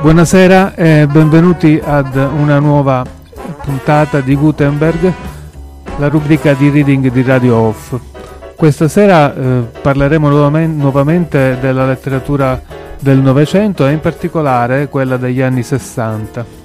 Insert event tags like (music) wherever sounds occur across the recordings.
Buonasera e benvenuti ad una nuova puntata di Gutenberg, la rubrica di reading di Radio Off. Questa sera eh, parleremo nuovamente della letteratura del Novecento e in particolare quella degli anni Sessanta.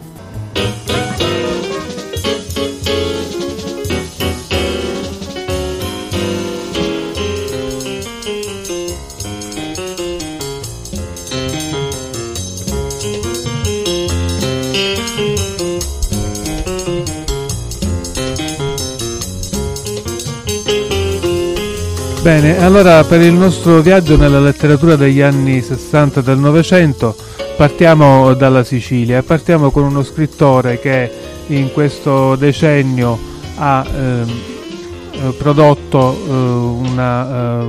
Bene, allora per il nostro viaggio nella letteratura degli anni 60 del Novecento partiamo dalla Sicilia partiamo con uno scrittore che in questo decennio ha ehm, eh, prodotto eh, una eh,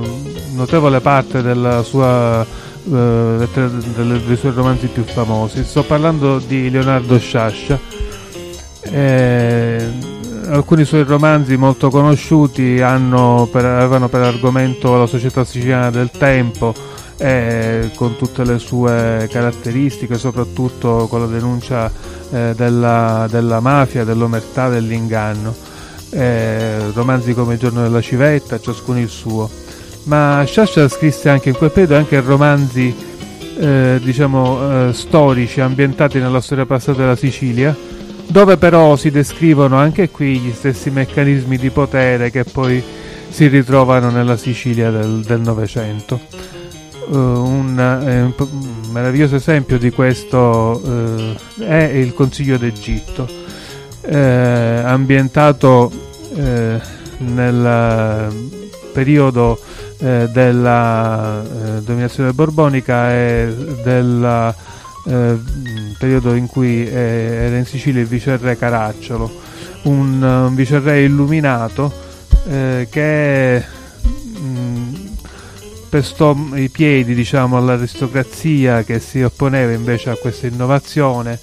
notevole parte della sua, eh, dei suoi romanzi più famosi. Sto parlando di Leonardo Sciascia. Alcuni suoi romanzi molto conosciuti per, avevano per argomento la società siciliana del tempo eh, con tutte le sue caratteristiche, soprattutto con la denuncia eh, della, della, mafia, dell'omertà, dell'inganno. Eh, romanzi come Il giorno della civetta, ciascuno il suo. Ma Sciascia scrisse anche in quel periodo anche romanzi eh, diciamo, eh, storici ambientati nella storia passata della Sicilia dove però si descrivono anche qui gli stessi meccanismi di potere che poi si ritrovano nella Sicilia del Novecento. Uh, un, eh, un, meraviglioso esempio di questo uh, è il Consiglio d'Egitto, eh, ambientato eh, nel periodo della dominazione borbonica e della eh, periodo in cui eh, era in Sicilia il viceré Caracciolo, un, un viceré illuminato eh, che pestò i piedi diciamo, all'aristocrazia che si opponeva invece a questa innovazione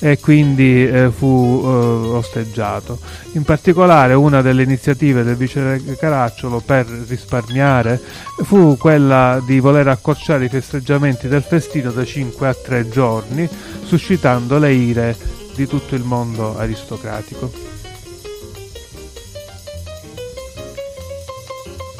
e quindi eh, fu eh, osteggiato. In particolare una delle iniziative del vice Caracciolo per risparmiare fu quella di voler accorciare i festeggiamenti del festino da 5 a 3 giorni, suscitando le ire di tutto il mondo aristocratico.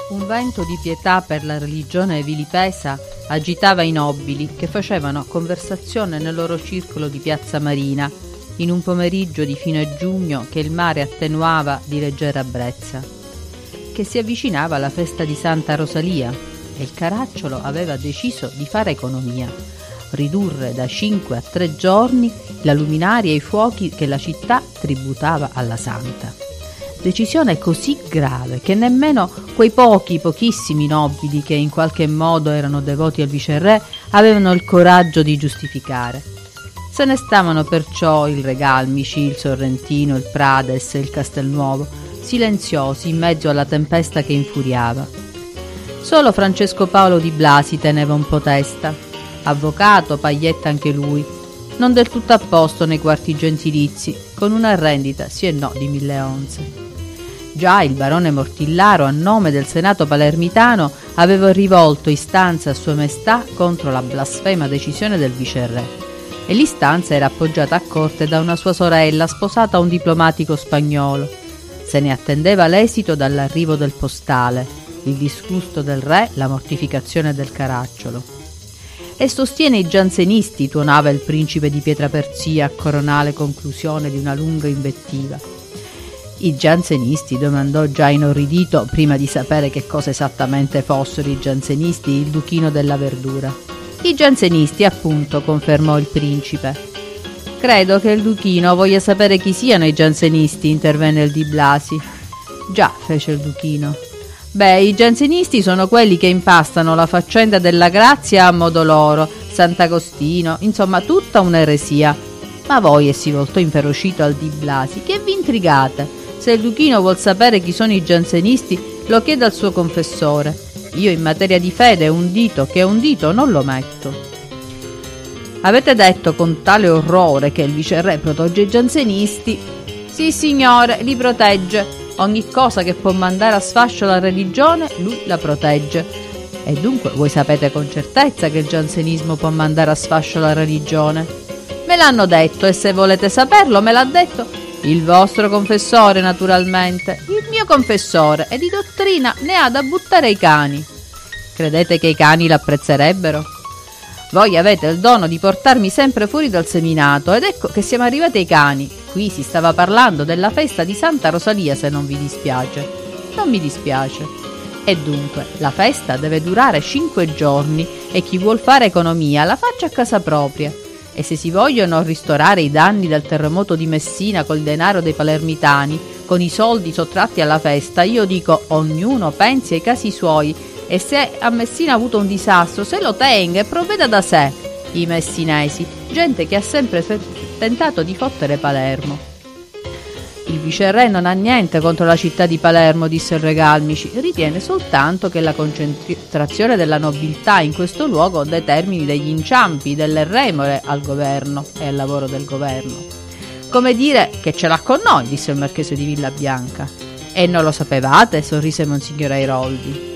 Un vento di pietà per la religione vilipesa agitava i nobili che facevano conversazione nel loro circolo di piazza Marina in un pomeriggio di fine giugno che il mare attenuava di leggera brezza, che si avvicinava alla festa di Santa Rosalia e il caracciolo aveva deciso di fare economia, ridurre da cinque a tre giorni la luminaria e i fuochi che la città tributava alla Santa decisione così grave che nemmeno quei pochi, pochissimi nobili che in qualche modo erano devoti al viceré avevano il coraggio di giustificare. Se ne stavano perciò il Regalmici, il Sorrentino, il Prades e il Castelnuovo, silenziosi in mezzo alla tempesta che infuriava. Solo Francesco Paolo di Blasi teneva un po' testa. Avvocato, paglietta anche lui, non del tutto a posto nei quarti gentilizi, con una rendita sì e no di mille onze. Già il barone Mortillaro, a nome del Senato palermitano, aveva rivolto istanza a Sua Maestà contro la blasfema decisione del viceré. E l'istanza era appoggiata a corte da una sua sorella sposata a un diplomatico spagnolo. Se ne attendeva l'esito dall'arrivo del postale, il disgusto del re, la mortificazione del caracciolo. E sostiene i giansenisti, tuonava il principe di Pietraperzia a coronale conclusione di una lunga invettiva. I giansenisti domandò già inorridito prima di sapere che cosa esattamente fossero i giansenisti il duchino della verdura. I giansenisti, appunto, confermò il principe. Credo che il duchino voglia sapere chi siano i giansenisti, intervenne il di Blasi. Già, fece il duchino. Beh, i giansenisti sono quelli che impastano la faccenda della grazia a modo loro, Sant'Agostino, insomma tutta un'eresia. Ma voi, e si voltò inferocito al di Blasi, che vi intrigate? Se il Duchino vuol sapere chi sono i giansenisti, lo chiede al suo confessore. Io in materia di fede un dito che è un dito non lo metto. Avete detto con tale orrore che il viceré protegge i giansenisti? Sì, signore, li protegge. Ogni cosa che può mandare a sfascio la religione, lui la protegge. E dunque voi sapete con certezza che il giansenismo può mandare a sfascio la religione? Me l'hanno detto e se volete saperlo me l'ha detto il vostro confessore, naturalmente. Il mio confessore e di dottrina ne ha da buttare i cani. Credete che i cani l'apprezzerebbero? Voi avete il dono di portarmi sempre fuori dal seminato ed ecco che siamo arrivati ai cani. Qui si stava parlando della festa di Santa Rosalia se non vi dispiace. Non mi dispiace. E dunque, la festa deve durare cinque giorni e chi vuol fare economia la faccia a casa propria. E se si vogliono ristorare i danni del terremoto di Messina col denaro dei palermitani, con i soldi sottratti alla festa, io dico ognuno pensi ai casi suoi e se a Messina ha avuto un disastro se lo tenga e provveda da sé. I messinesi, gente che ha sempre tentato di fottere Palermo. Il viceré non ha niente contro la città di Palermo, disse il Regalmici, ritiene soltanto che la concentrazione della nobiltà in questo luogo determini degli inciampi, delle remore al governo e al lavoro del governo. Come dire che ce l'ha con noi, disse il marchese di Villa Bianca. E non lo sapevate, sorrise Monsignor Airoldi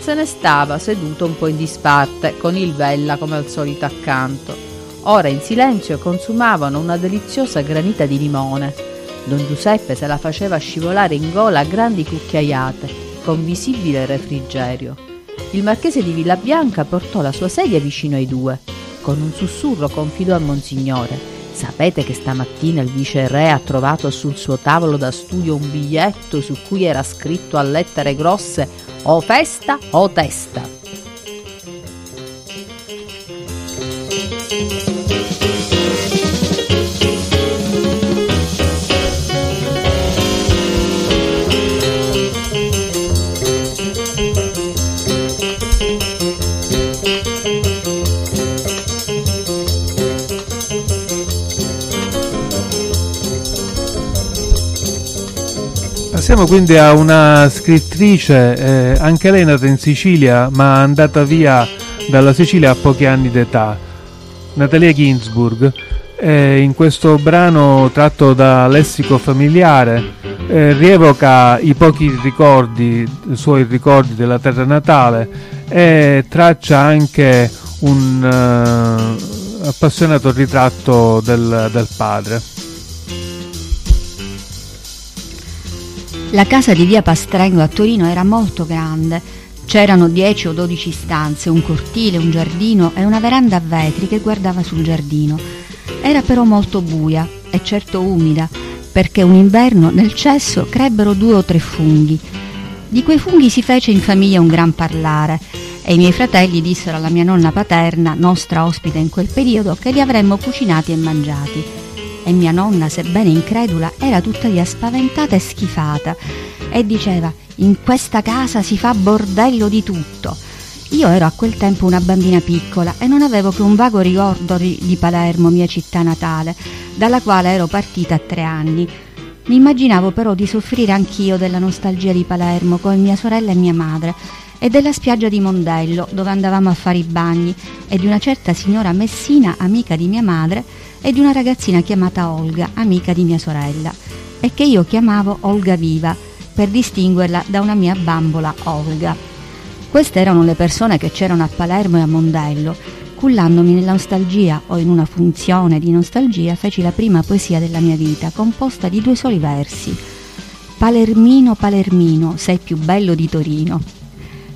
se ne stava seduto un po' in disparte, con il Vella come al solito accanto. Ora in silenzio consumavano una deliziosa granita di limone. Don Giuseppe se la faceva scivolare in gola a grandi cucchiaiate, con visibile refrigerio. Il marchese di Villabianca portò la sua sedia vicino ai due. Con un sussurro confidò a Monsignore Sapete che stamattina il vice re ha trovato sul suo tavolo da studio un biglietto su cui era scritto a lettere grosse o festa o testa. Passiamo quindi a una scrittrice, eh, anche lei nata in Sicilia, ma andata via dalla Sicilia a pochi anni d'età, Natalia Ginsburg. Eh, in questo brano tratto da Lessico familiare eh, rievoca i pochi ricordi, i suoi ricordi della terra natale e traccia anche un uh, appassionato ritratto del, del padre. La casa di via Pastrengo a Torino era molto grande. C'erano 10 o 12 stanze, un cortile, un giardino e una veranda a vetri che guardava sul giardino. Era però molto buia e certo umida, perché un inverno nel cesso crebbero due o tre funghi. Di quei funghi si fece in famiglia un gran parlare e i miei fratelli dissero alla mia nonna paterna, nostra ospite in quel periodo, che li avremmo cucinati e mangiati e mia nonna, sebbene incredula, era tuttavia spaventata e schifata e diceva in questa casa si fa bordello di tutto. Io ero a quel tempo una bambina piccola e non avevo che un vago ricordo di Palermo, mia città natale, dalla quale ero partita a tre anni. Mi immaginavo però di soffrire anch'io della nostalgia di Palermo con mia sorella e mia madre e della spiaggia di Mondello dove andavamo a fare i bagni e di una certa signora Messina, amica di mia madre, e di una ragazzina chiamata Olga, amica di mia sorella, e che io chiamavo Olga Viva per distinguerla da una mia bambola Olga. Queste erano le persone che c'erano a Palermo e a Mondello. Cullandomi nella nostalgia o in una funzione di nostalgia feci la prima poesia della mia vita, composta di due soli versi. Palermino, Palermino, sei più bello di Torino.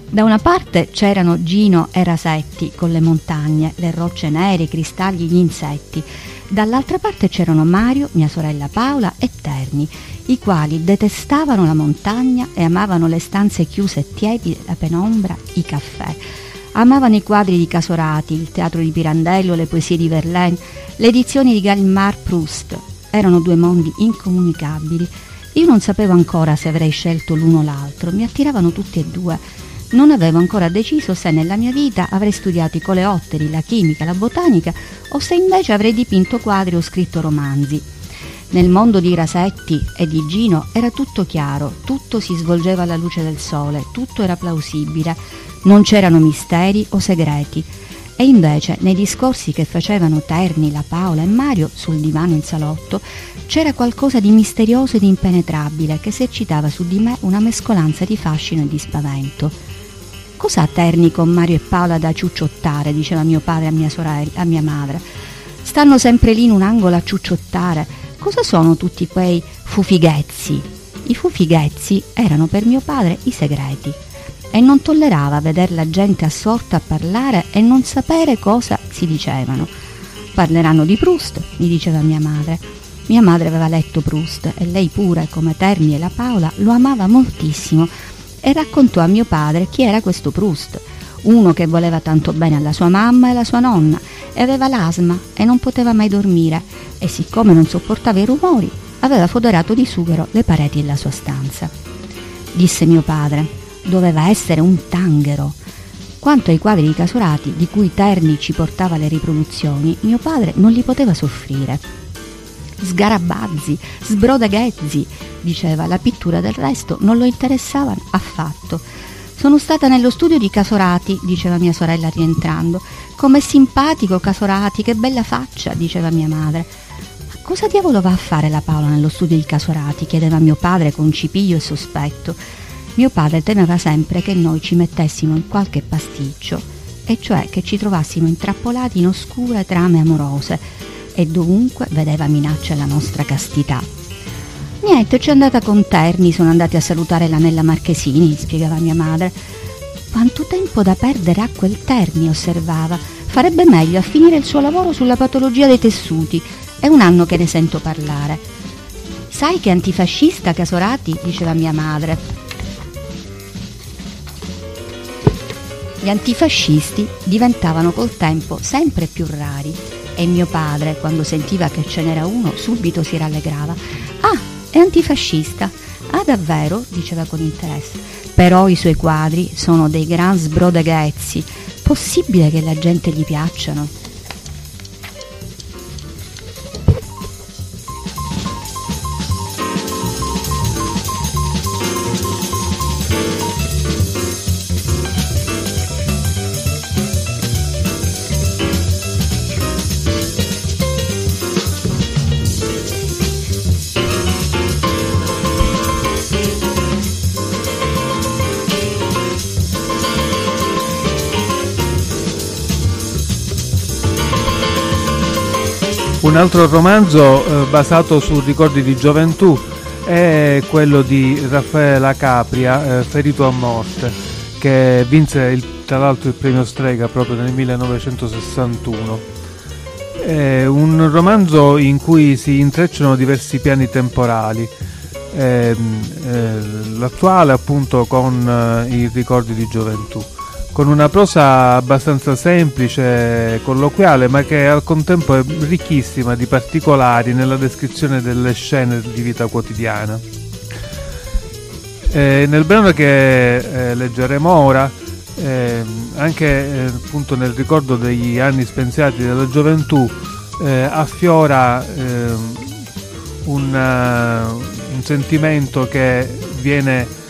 Da una parte c'erano Gino e Rasetti con le montagne, le rocce nere, i cristalli, gli insetti Dall'altra parte c'erano Mario, mia sorella Paola e Terni, i quali detestavano la montagna e amavano le stanze chiuse e tiepide, la penombra, i caffè. Amavano i quadri di Casorati, il teatro di Pirandello, le poesie di Verlaine, le edizioni di Gallimard Proust. Erano due mondi incomunicabili. Io non sapevo ancora se avrei scelto l'uno o l'altro, mi attiravano tutti e due non avevo ancora deciso se nella mia vita avrei studiato i coleotteri, la chimica, la botanica o se invece avrei dipinto quadri o scritto romanzi. Nel mondo di Rasetti e di Gino era tutto chiaro, tutto si svolgeva alla luce del sole, tutto era plausibile, non c'erano misteri o segreti. E invece nei discorsi che facevano Terni, la Paola e Mario sul divano in salotto c'era qualcosa di misterioso ed impenetrabile che esercitava su di me una mescolanza di fascino e di spavento. Cosa Terni con Mario e Paola da ciucciottare, diceva mio padre a mia sorella, a mia madre. stanno sempre lì in un angolo a ciucciottare. Cosa sono tutti quei fufighezzi? I fufighezzi erano per mio padre i segreti e non tollerava vedere la gente assorta a parlare e non sapere cosa si dicevano. Parleranno di Proust, mi diceva mia madre. Mia madre aveva letto Proust e lei pure, come Terni e la Paola, lo amava moltissimo e raccontò a mio padre chi era questo Proust, uno che voleva tanto bene alla sua mamma e alla sua nonna e aveva l'asma e non poteva mai dormire e siccome non sopportava i rumori aveva foderato di sughero le pareti della sua stanza. Disse mio padre, doveva essere un tanghero. Quanto ai quadri di Casorati, di cui Terni ci portava le riproduzioni, mio padre non li poteva soffrire. Sgarabazzi, sbrodaghezzi, diceva, la pittura del resto non lo interessava affatto. Sono stata nello studio di Casorati, diceva mia sorella rientrando. Com'è simpatico Casorati, che bella faccia, diceva mia madre. Ma cosa diavolo va a fare la Paola nello studio di Casorati? chiedeva mio padre con cipiglio e sospetto. Mio padre temeva sempre che noi ci mettessimo in qualche pasticcio, e cioè che ci trovassimo intrappolati in oscure trame amorose, e dovunque vedeva minaccia alla nostra castità. Niente, ci è andata con Terni, sono andati a salutare l'Anella Marchesini, spiegava mia madre. Quanto tempo da perdere a quel Terni, osservava. Farebbe meglio a finire il suo lavoro sulla patologia dei tessuti. È un anno che ne sento parlare. Sai che antifascista, Casorati? diceva mia madre. Gli antifascisti diventavano col tempo sempre più rari e mio padre, quando sentiva che ce n'era uno, subito si rallegrava. Ah, è antifascista. Ah, davvero? diceva con interesse. Però i suoi quadri sono dei gran sbrodeghezzi. Possibile che la gente gli piacciono? Altro romanzo eh, basato su ricordi di gioventù è quello di Raffaella Capria, eh, Ferito a morte, che vinse il, tra l'altro il premio Strega proprio nel 1961. È un romanzo in cui si intrecciano diversi piani temporali, eh, l'attuale appunto con i ricordi di gioventù con una prosa abbastanza semplice, colloquiale, ma che al contempo è ricchissima di particolari nella descrizione delle scene di vita quotidiana. Eh, nel brano che eh, leggeremo ora, eh, anche eh, appunto nel ricordo degli anni spensiati della gioventù, eh, affiora ehm, una, un sentimento che viene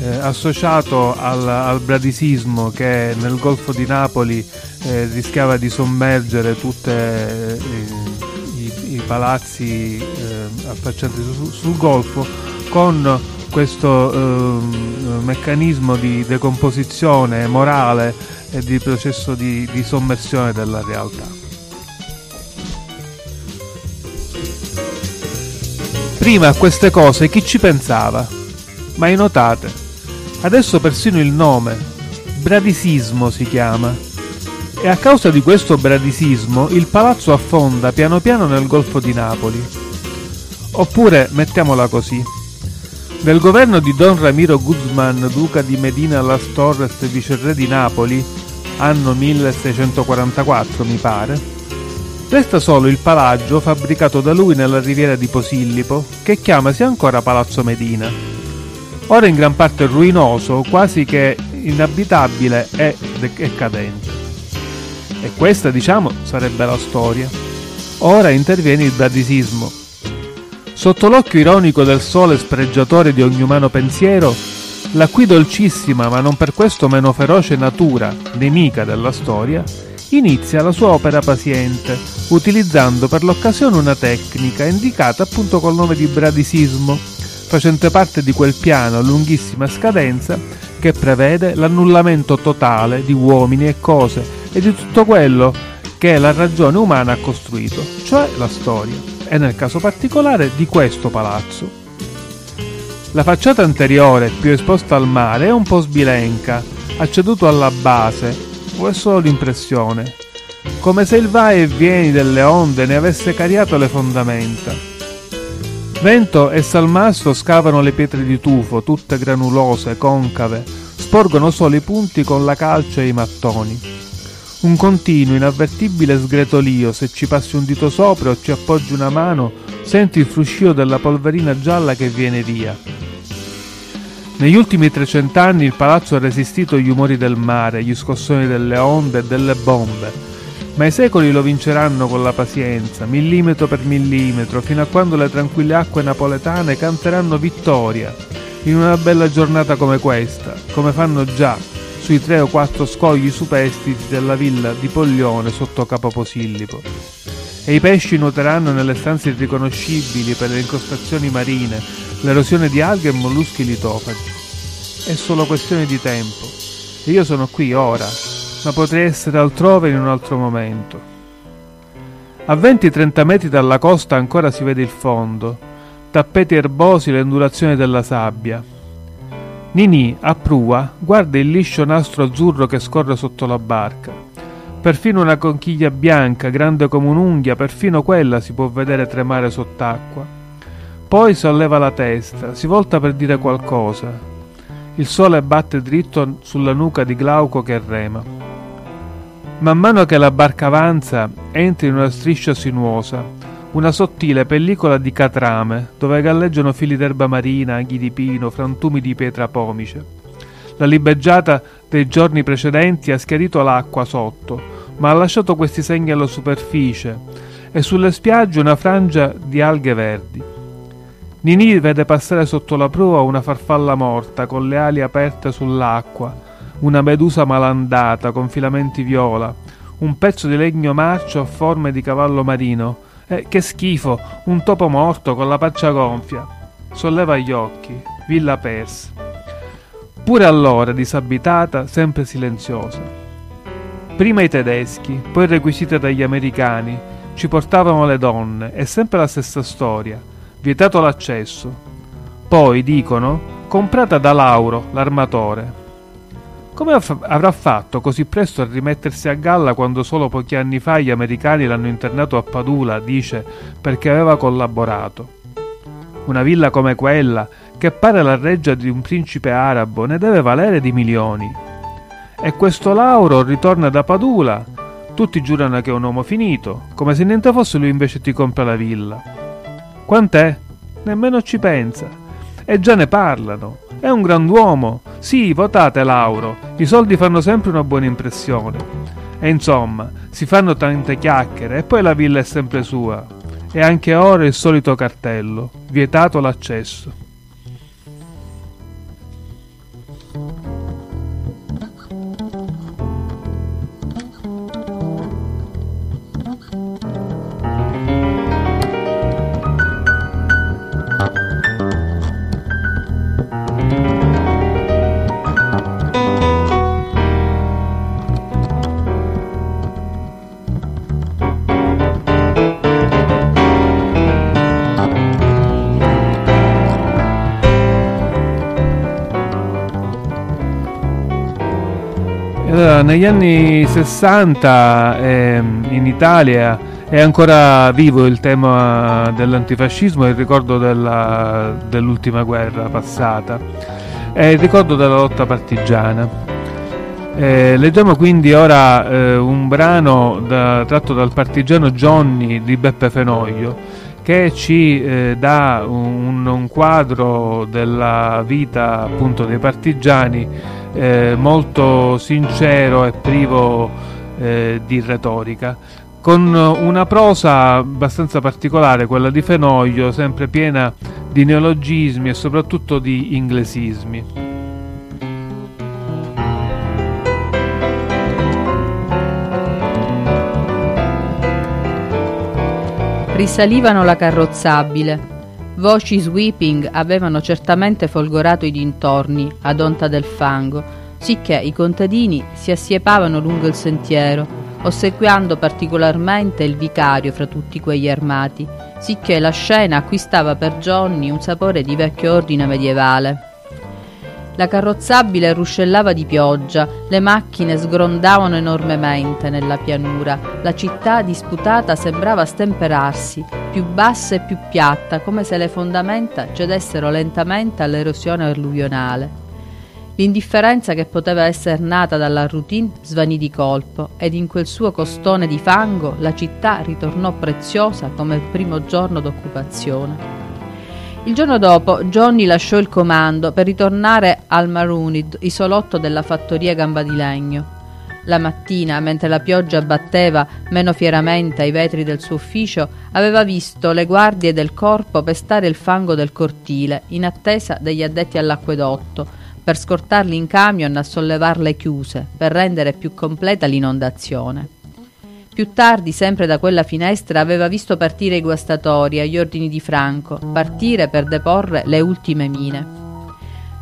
eh, associato al, al, bradisismo che nel Golfo di Napoli eh, rischiava di sommergere tutti eh, i, i, palazzi eh, affacciati su, sul Golfo con questo ehm, meccanismo di decomposizione morale e di processo di, di sommersione della realtà. Prima a queste cose chi ci pensava? Mai notate? Adesso persino il nome, bradisismo si chiama. E a causa di questo bradisismo il palazzo affonda piano piano nel Golfo di Napoli. Oppure, mettiamola così, nel governo di Don Ramiro Guzman, duca di Medina Las Torres e viceré di Napoli, anno 1644 mi pare, resta solo il palagio fabbricato da lui nella riviera di Posillipo, che chiamasi ancora Palazzo Medina ora in gran parte ruinoso, quasi che inabitabile e, e cadente. E questa, diciamo, sarebbe la storia. Ora interviene il bradisismo. Sotto l'occhio ironico del sole spregiatore di ogni umano pensiero, la qui dolcissima ma non per questo meno feroce natura, nemica della storia, inizia la sua opera paziente, utilizzando per l'occasione una tecnica indicata appunto col nome di bradisismo, facente parte di quel piano a lunghissima scadenza che prevede l'annullamento totale di uomini e cose e di tutto quello che la ragione umana ha costruito, cioè la storia, e nel caso particolare di questo palazzo. La facciata anteriore, più esposta al mare, è un po' sbilenca, ha ceduto alla base, o è solo l'impressione? Come se il vai e vieni delle onde ne avesse cariato le fondamenta. Vento e salmastro scavano le pietre di tufo, tutte granulose, concave, sporgono solo i punti con la calce e i mattoni. Un continuo, inavvertibile sgretolio, se ci passi un dito sopra o ci appoggi una mano, senti il fruscio della polverina gialla che viene via. Negli ultimi 300 anni il palazzo ha resistito agli umori del mare, agli scossoni delle onde e delle bombe, ma i secoli lo vinceranno con la pazienza, millimetro per millimetro, fino a quando le tranquille acque napoletane canteranno vittoria in una bella giornata come questa, come fanno già sui tre o quattro scogli superstiti della villa di Poglione sotto Capoposillipo. E i pesci nuoteranno nelle stanze irriconoscibili per le incrostazioni marine, l'erosione di alghe e molluschi litofagi. È solo questione di tempo. E io sono qui ora, ma potrei essere altrove in un altro momento. A 20-30 metri dalla costa ancora si vede il fondo, tappeti erbosi l'ondulazione della sabbia. Nini, a prua, guarda il liscio nastro azzurro che scorre sotto la barca. Perfino una conchiglia bianca, grande come un'unghia, perfino quella si può vedere tremare sott'acqua. Poi solleva la testa, si volta per dire qualcosa. Il sole batte dritto sulla nuca di Glauco che rema. Man mano che la barca avanza, entra in una striscia sinuosa, una sottile pellicola di catrame, dove galleggiano fili d'erba marina, aghi di pino, frantumi di pietra pomice. La libeggiata dei giorni precedenti ha schiarito l'acqua sotto, ma ha lasciato questi segni alla superficie e sulle spiagge una frangia di alghe verdi. Nini vede passare sotto la prua una farfalla morta con le ali aperte sull'acqua, una medusa malandata con filamenti viola, un pezzo di legno marcio a forme di cavallo marino, eh, che schifo, un topo morto con la faccia gonfia. Solleva gli occhi, villa persa. Pure allora disabitata, sempre silenziosa. Prima i tedeschi, poi requisite dagli americani, ci portavano le donne, è sempre la stessa storia, vietato l'accesso. Poi, dicono, comprata da Lauro, l'armatore. Come avrà fatto così presto a rimettersi a galla quando solo pochi anni fa gli americani l'hanno internato a Padula, dice, perché aveva collaborato? Una villa come quella, che pare la reggia di un principe arabo, ne deve valere di milioni. E questo Lauro ritorna da Padula. Tutti giurano che è un uomo finito, come se niente fosse lui invece ti compra la villa. Quant'è? Nemmeno ci pensa. E già ne parlano. È un grand'uomo. Sì, votate Lauro. I soldi fanno sempre una buona impressione. E insomma, si fanno tante chiacchiere e poi la villa è sempre sua. E anche ora il solito cartello. Vietato l'accesso. Negli anni 60 eh, in Italia è ancora vivo il tema dell'antifascismo e il ricordo della, dell'ultima guerra passata e il ricordo della lotta partigiana. Eh, leggiamo quindi ora eh, un brano da, tratto dal partigiano Johnny di Beppe Fenoglio che ci eh, dà un, un, quadro della vita appunto dei partigiani eh, molto sincero e privo eh, di retorica, con una prosa abbastanza particolare, quella di Fenoglio, sempre piena di neologismi e soprattutto di inglesismi. Risalivano la carrozzabile, Voci sweeping avevano certamente folgorato i dintorni ad onta del fango, sicché i contadini si assiepavano lungo il sentiero, ossequiando particolarmente il vicario fra tutti quegli armati, sicché la scena acquistava per Johnny un sapore di vecchio ordine medievale. La carrozzabile ruscellava di pioggia, le macchine sgrondavano enormemente nella pianura, la città disputata sembrava stemperarsi, più bassa e più piatta, come se le fondamenta cedessero lentamente all'erosione alluvionale. L'indifferenza che poteva essere nata dalla routine svanì di colpo ed in quel suo costone di fango la città ritornò preziosa come il primo giorno d'occupazione. Il giorno dopo Johnny lasciò il comando per ritornare al Marunid, isolotto della fattoria Gamba di Legno. La mattina, mentre la pioggia batteva meno fieramente ai vetri del suo ufficio, aveva visto le guardie del corpo pestare il fango del cortile, in attesa degli addetti all'acquedotto, per scortarli in camion a sollevar le chiuse, per rendere più completa l'inondazione. Più tardi, sempre da quella finestra, aveva visto partire i guastatori agli ordini di Franco, partire per deporre le ultime mine.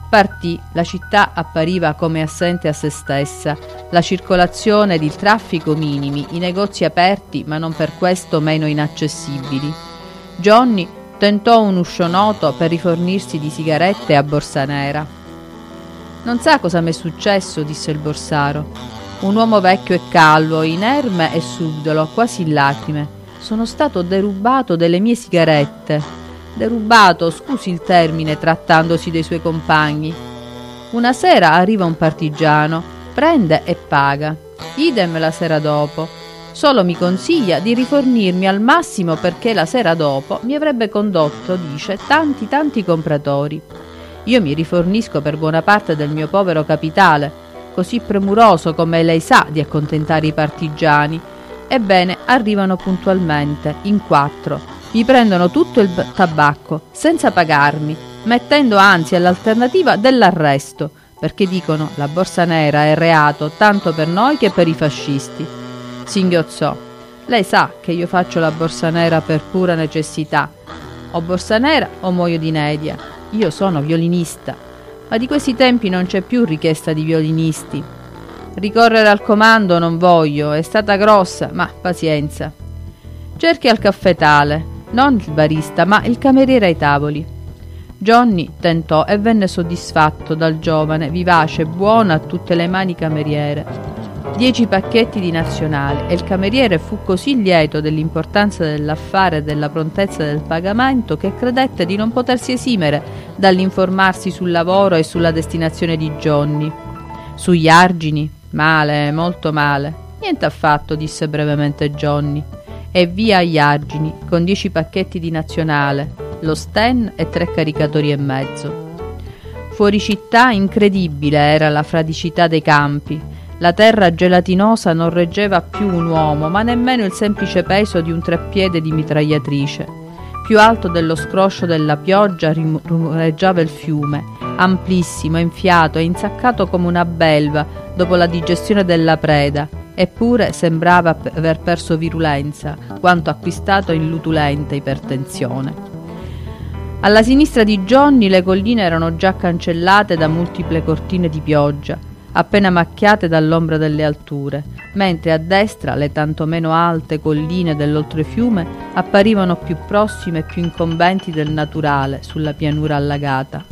Partì, la città appariva come assente a se stessa, la circolazione ed il traffico minimi, i negozi aperti ma non per questo meno inaccessibili. Johnny tentò un uscio noto per rifornirsi di sigarette a borsa nera. Non sa cosa m'è successo, disse il borsaro. Un uomo vecchio e calvo, inerme e subdolo, quasi in lacrime. Sono stato derubato delle mie sigarette. Derubato, scusi il termine, trattandosi dei suoi compagni. Una sera arriva un partigiano, prende e paga. Idem la sera dopo. Solo mi consiglia di rifornirmi al massimo perché la sera dopo mi avrebbe condotto, dice, tanti tanti compratori. Io mi rifornisco per buona parte del mio povero capitale, così premuroso come lei sa di accontentare i partigiani. Ebbene, arrivano puntualmente, in quattro. Mi prendono tutto il tabacco, senza pagarmi, mettendo anzi all'alternativa dell'arresto, perché dicono la borsa nera è reato tanto per noi che per i fascisti. Singhiozzò. Lei sa che io faccio la borsa nera per pura necessità. O borsa nera o muoio di inedia. Io sono violinista ma di questi tempi non c'è più richiesta di violinisti. Ricorrere al comando non voglio, è stata grossa, ma pazienza. Cerchi al caffetale, non il barista, ma il cameriere ai tavoli. Johnny tentò e venne soddisfatto dal giovane, vivace buono a tutte le mani cameriere dieci pacchetti di nazionale e il cameriere fu così lieto dell'importanza dell'affare e della prontezza del pagamento che credette di non potersi esimere dall'informarsi sul lavoro e sulla destinazione di Johnny. Sugli argini? Male, molto male. Niente affatto, disse brevemente Johnny. E via agli argini, con dieci pacchetti di nazionale, lo sten e tre caricatori e mezzo. Fuori città incredibile era la fradicità dei campi, la terra gelatinosa non reggeva più un uomo, ma nemmeno il semplice peso di un treppiede di mitragliatrice. Più alto dello scroscio della pioggia rumoreggiava il fiume, amplissimo, enfiato e insaccato come una belva dopo la digestione della preda, eppure sembrava aver perso virulenza, quanto acquistato in lutulenta ipertensione. Alla sinistra di Johnny le colline erano già cancellate da multiple cortine di pioggia, appena macchiate dall'ombra delle alture, mentre a destra le tanto meno alte colline dell'oltrefiume apparivano più prossime e più incombenti del naturale sulla pianura allagata.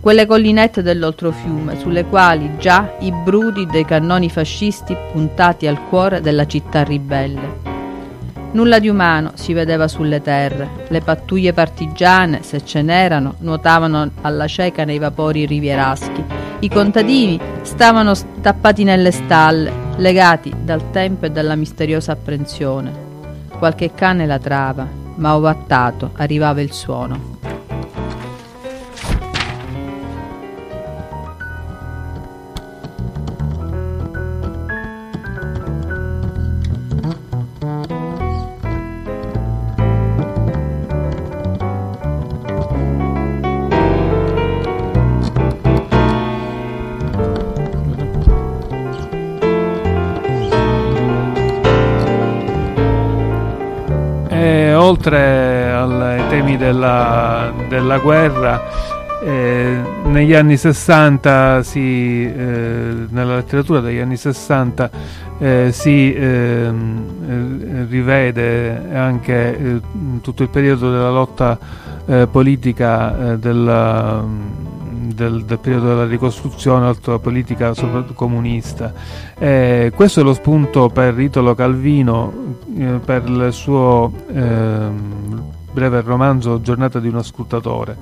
Quelle collinette dell'oltrefiume sulle quali già i brudi dei cannoni fascisti puntati al cuore della città ribelle. Nulla di umano si vedeva sulle terre. Le pattuglie partigiane, se ce n'erano, nuotavano alla cieca nei vapori rivieraschi. I contadini stavano tappati nelle stalle, legati dal tempo e dalla misteriosa apprensione. Qualche cane latrava, ma ovattato arrivava il suono. Della, guerra Eh, negli anni 60 si, eh, nella letteratura degli anni 60 eh, si ehm, eh, rivede anche eh, tutto il periodo della lotta eh, politica della, del, del, periodo della ricostruzione, la politica comunista. questo è lo spunto per Italo Calvino per il suo ehm, breve romanzo Giornata di uno scrutatore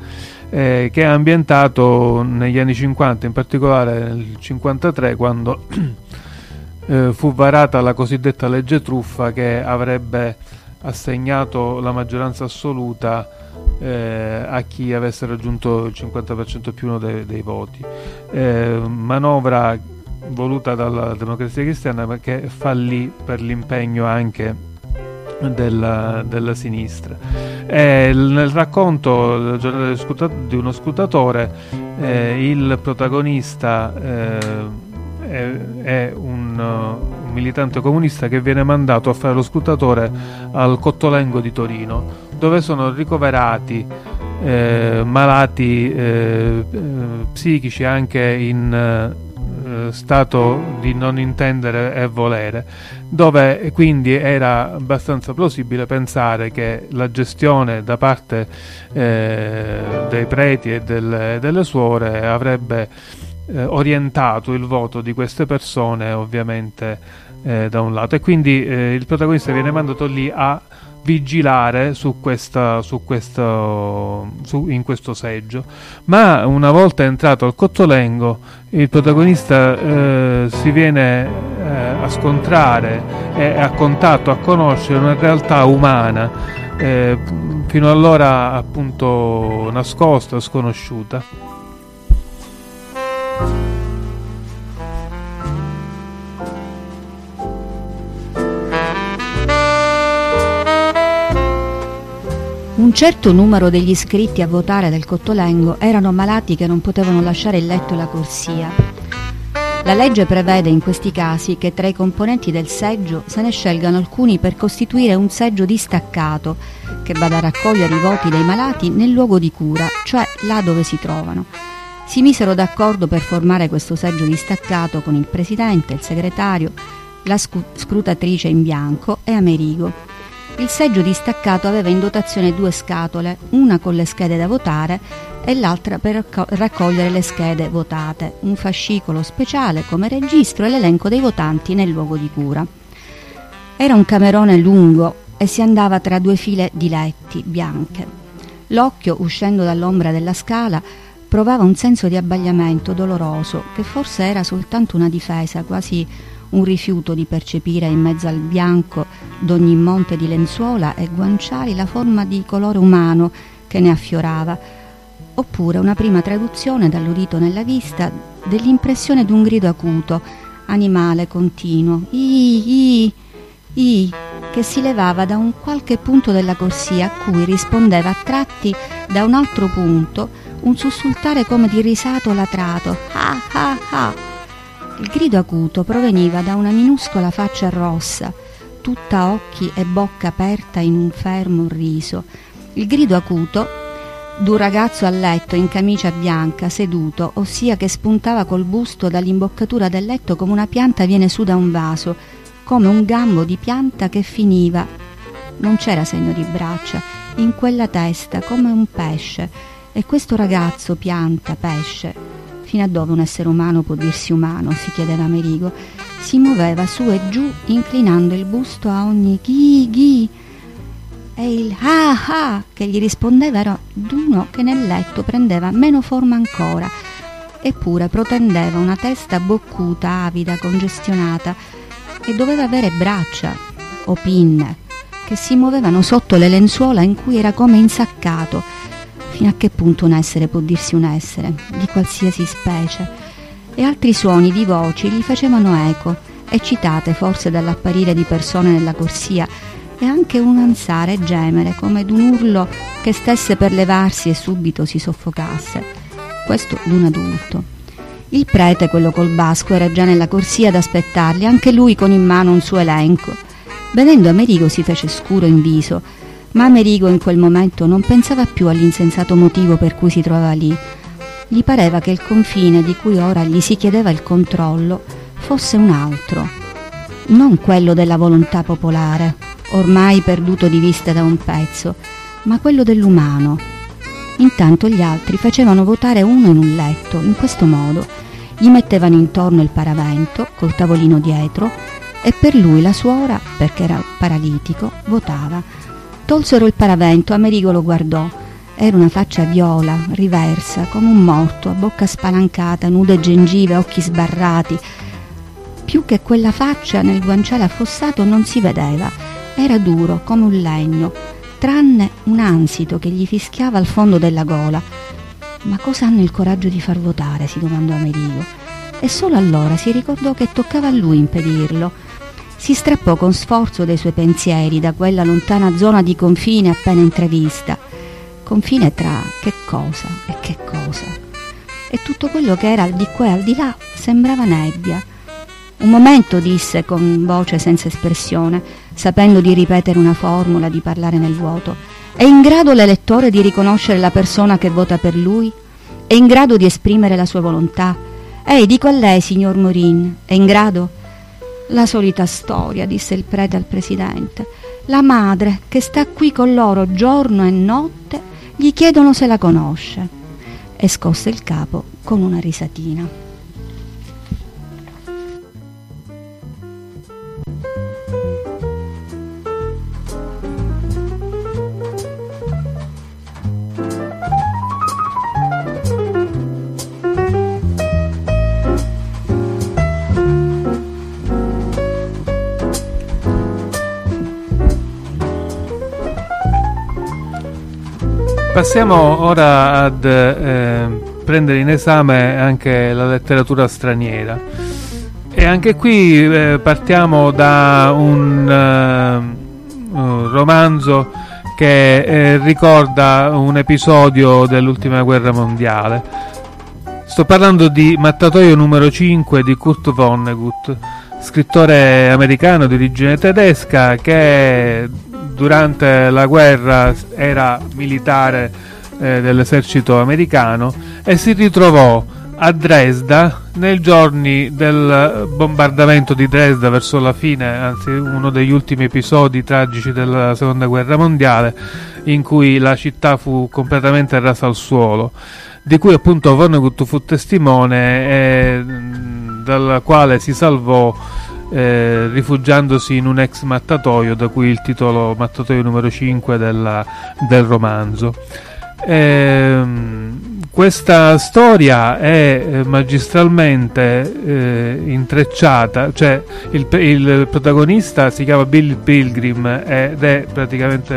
eh, che è ambientato negli anni 50, in particolare nel 53 quando (clears throat) eh, fu varata la cosiddetta legge truffa che avrebbe assegnato la maggioranza assoluta eh, a chi avesse raggiunto il 50% più uno dei, dei voti. Eh, manovra voluta dalla democrazia cristiana ma che fallì per l'impegno anche della, della sinistra. E nel racconto di uno scrutatore eh, il protagonista eh, è, è un, un, militante comunista che viene mandato a fare lo scrutatore al Cottolengo di Torino, dove sono ricoverati eh, malati eh, eh, psichici anche in eh, stato di non intendere e volere, dove quindi era abbastanza plausibile pensare che la gestione da parte eh, dei preti e delle, delle suore avrebbe eh, orientato il voto di queste persone ovviamente eh, da un lato. E quindi eh, il protagonista viene mandato lì a vigilare su questa, su questo, su, in questo seggio. Ma una volta entrato al Cottolengo, il protagonista eh, si viene eh, a scontrare e a contatto, a conoscere una realtà umana eh, fino allora appunto nascosta, sconosciuta. Un certo numero degli iscritti a votare del Cottolengo erano malati che non potevano lasciare il letto e la corsia. La legge prevede in questi casi che tra i componenti del seggio se ne scelgano alcuni per costituire un seggio distaccato che vada a raccogliere i voti dei malati nel luogo di cura, cioè là dove si trovano. Si misero d'accordo per formare questo seggio distaccato con il presidente, il segretario, la scrutatrice in bianco e Amerigo il seggio distaccato aveva in dotazione due scatole, una con le schede da votare e l'altra per raccogliere le schede votate, un fascicolo speciale come registro e l'elenco dei votanti nel luogo di cura. Era un camerone lungo e si andava tra due file di letti bianche. L'occhio, uscendo dall'ombra della scala, provava un senso di abbagliamento doloroso, che forse era soltanto una difesa, quasi un rifiuto di percepire in mezzo al bianco d'ogni monte di lenzuola e guanciali la forma di colore umano che ne affiorava, oppure una prima traduzione dall'udito nella vista dell'impressione di un grido acuto, animale continuo, i, i, i, che si levava da un qualche punto della corsia a cui rispondeva a tratti da un altro punto un sussultare come di risato latrato, ah ah ah il grido acuto proveniva da una minuscola faccia rossa, tutta occhi e bocca aperta in un fermo riso. Il grido acuto d'un ragazzo a letto in camicia bianca, seduto, ossia che spuntava col busto dall'imboccatura del letto come una pianta viene su da un vaso, come un gambo di pianta che finiva. Non c'era segno di braccia, in quella testa, come un pesce. E questo ragazzo, pianta, pesce, fino a dove un essere umano può dirsi umano, si chiedeva Amerigo, si muoveva su e giù inclinando il busto a ogni ghi ghi. E il ah ah che gli rispondeva era d'uno che nel letto prendeva meno forma ancora, eppure protendeva una testa boccuta, avida, congestionata e doveva avere braccia o pinne che si muovevano sotto le lenzuola in cui era come insaccato fino a che punto un essere può dirsi un essere, di qualsiasi specie, e altri suoni di voci gli facevano eco, eccitate forse dall'apparire di persone nella corsia, e anche un ansare e gemere come d'un urlo che stesse per levarsi e subito si soffocasse. Questo d'un adulto. Il prete, quello col basco, era già nella corsia ad aspettarli, anche lui con in mano un suo elenco. Vedendo Amerigo si fece scuro in viso ma Amerigo in quel momento non pensava più all'insensato motivo per cui si trovava lì, gli pareva che il confine di cui ora gli si chiedeva il controllo fosse un altro, non quello della volontà popolare, ormai perduto di vista da un pezzo, ma quello dell'umano. Intanto gli altri facevano votare uno in un letto, in questo modo. Gli mettevano intorno il paravento, col tavolino dietro, e per lui la suora, perché era paralitico, votava. Tolsero il paravento, Amerigo lo guardò. Era una faccia viola, riversa, come un morto, a bocca spalancata, nude gengive, occhi sbarrati. Più che quella faccia nel guanciale affossato non si vedeva. Era duro, come un legno, tranne un ansito che gli fischiava al fondo della gola. Ma cosa hanno il coraggio di far votare? si domandò Amerigo. E solo allora si ricordò che toccava a lui impedirlo si strappò con sforzo dei suoi pensieri da quella lontana zona di confine appena intrevista. Confine tra che cosa e che cosa. E tutto quello che era di qua e al di là sembrava nebbia. Un momento disse con voce senza espressione, sapendo di ripetere una formula, di parlare nel vuoto. È in grado l'elettore di riconoscere la persona che vota per lui? È in grado di esprimere la sua volontà? Ehi, dico a lei, signor Morin, è in grado? La solita storia, disse il prete al presidente. La madre, che sta qui con loro giorno e notte, gli chiedono se la conosce. E scosse il capo con una risatina. Passiamo ora ad eh, prendere in esame anche la letteratura straniera e anche qui eh, partiamo da un, uh, un romanzo che eh, ricorda un episodio dell'ultima guerra mondiale. Sto parlando di Mattatoio numero 5 di Kurt Vonnegut, scrittore americano di origine tedesca che durante la guerra era militare eh, dell'esercito americano e si ritrovò a Dresda nei giorni del bombardamento di Dresda verso la fine, anzi uno degli ultimi episodi tragici della seconda guerra mondiale in cui la città fu completamente rasa al suolo, di cui appunto Vonnegut fu testimone e dal quale si salvò eh, rifugiandosi in un ex mattatoio, da cui il titolo Mattatoio numero 5 della, del romanzo. Eh, questa storia è eh, magistralmente eh, intrecciata, cioè il, il, protagonista si chiama Bill Pilgrim ed è praticamente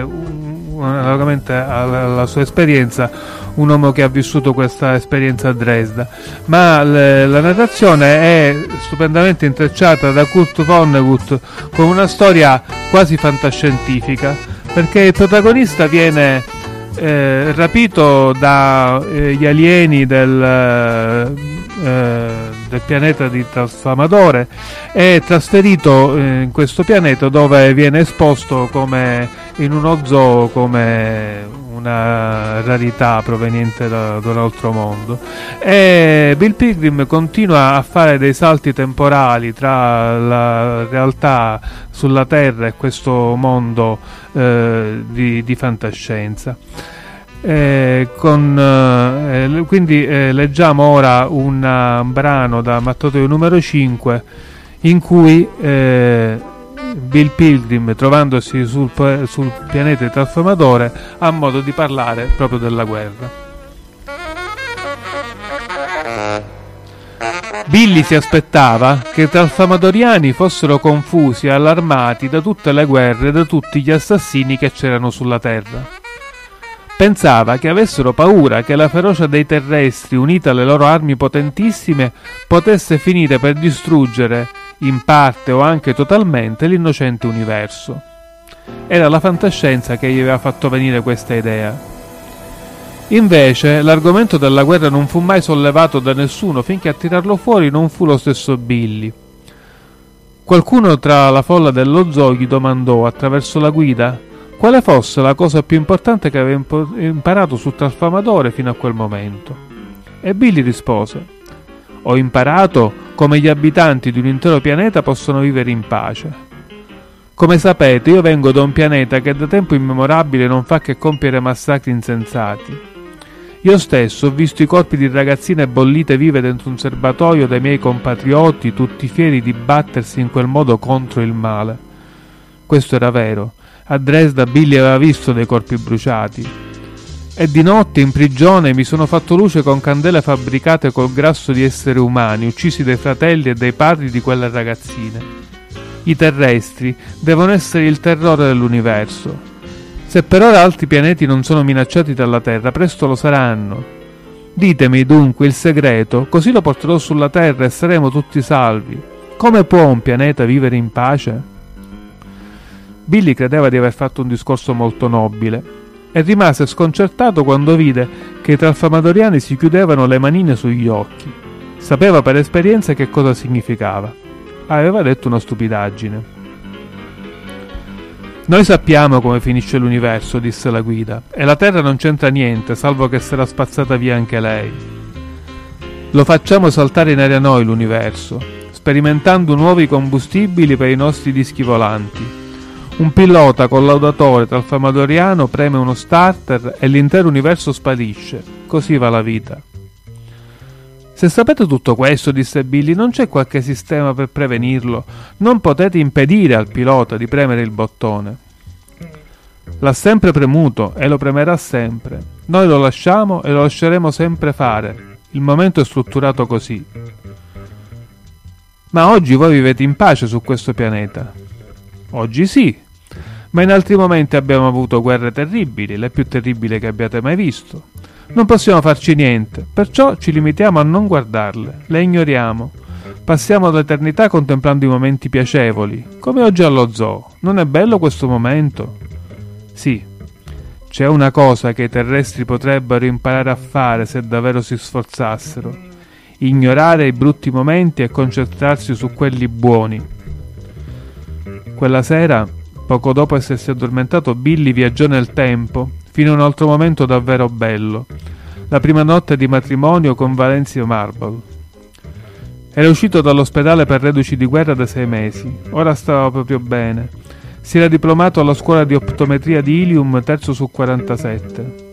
analogamente alla sua esperienza un uomo che ha vissuto questa esperienza a Dresda, ma le, la narrazione è stupendamente intrecciata da Kurt Vonnegut con una storia quasi fantascientifica, perché il protagonista viene eh, rapito dagli eh, alieni del, eh, del, pianeta di Trasfamadore e trasferito eh, in questo pianeta dove viene esposto come in uno zoo come una rarità proveniente da, un altro mondo. E Bill Pilgrim continua a fare dei salti temporali tra la realtà sulla Terra e questo mondo eh, di, di, fantascienza. Eh, con, eh, quindi eh, leggiamo ora un brano da Mattatoio numero 5 in cui eh, Bill Pilgrim, trovandosi sul, sul pianeta trasformatore, ha modo di parlare proprio della guerra. Billy si aspettava che i trasformatoriani fossero confusi e allarmati da tutte le guerre e da tutti gli assassini che c'erano sulla Terra. Pensava che avessero paura che la ferocia dei terrestri, unita alle loro armi potentissime, potesse finire per distruggere in parte o anche totalmente, l'innocente universo. Era la fantascienza che gli aveva fatto venire questa idea. Invece, l'argomento della guerra non fu mai sollevato da nessuno finché a tirarlo fuori non fu lo stesso Billy. Qualcuno tra la folla dello zoo gli domandò, attraverso la guida, quale fosse la cosa più importante che aveva imparato sul trasformatore fino a quel momento. E Billy rispose: Ho imparato come gli abitanti di un intero pianeta possono vivere in pace. Come sapete, io vengo da un pianeta che da tempo immemorabile non fa che compiere massacri insensati. Io stesso ho visto i corpi di ragazzine bollite vive dentro un serbatoio dai miei compatrioti, tutti fieri di battersi in quel modo contro il male. Questo era vero. A Dresda Billy aveva visto dei corpi bruciati. E di notte in prigione mi sono fatto luce con candele fabbricate col grasso di esseri umani, uccisi dai fratelli e dai padri di quelle ragazzine. I terrestri devono essere il terrore dell'universo. Se per ora altri pianeti non sono minacciati dalla Terra, presto lo saranno. Ditemi dunque il segreto, così lo porterò sulla Terra e saremo tutti salvi. Come può un pianeta vivere in pace? Billy credeva di aver fatto un discorso molto nobile e rimase sconcertato quando vide che i tralfamadoriani si chiudevano le manine sugli occhi. Sapeva per esperienza che cosa significava aveva detto una stupidaggine. Noi sappiamo come finisce l'universo, disse la guida, e la Terra non c'entra niente, salvo che sarà spazzata via anche lei. Lo facciamo saltare in aria noi l'universo, sperimentando nuovi combustibili per i nostri dischi volanti. Un pilota collaudatore tralfamadoriano preme uno starter e l'intero universo sparisce. Così va la vita. Se sapete tutto questo, disse Billy, non c'è qualche sistema per prevenirlo. Non potete impedire al pilota di premere il bottone. L'ha sempre premuto e lo premerà sempre. Noi lo lasciamo e lo lasceremo sempre fare. Il momento è strutturato così. Ma oggi voi vivete in pace su questo pianeta. Oggi sì, ma in altri momenti abbiamo avuto guerre terribili, le più terribili che abbiate mai visto. Non possiamo farci niente, perciò ci limitiamo a non guardarle, le ignoriamo. Passiamo l'eternità contemplando i momenti piacevoli, come oggi allo zoo. Non è bello questo momento? Sì, c'è una cosa che i terrestri potrebbero imparare a fare se davvero si sforzassero. Ignorare i brutti momenti e concentrarsi su quelli buoni. Quella sera, poco dopo essersi addormentato, Billy viaggiò nel tempo fino a un altro momento davvero bello, la prima notte di matrimonio con Valencia Marble. Era uscito dall'ospedale per reduci di guerra da sei mesi, ora stava proprio bene. Si era diplomato alla scuola di optometria di Ilium, terzo su 47.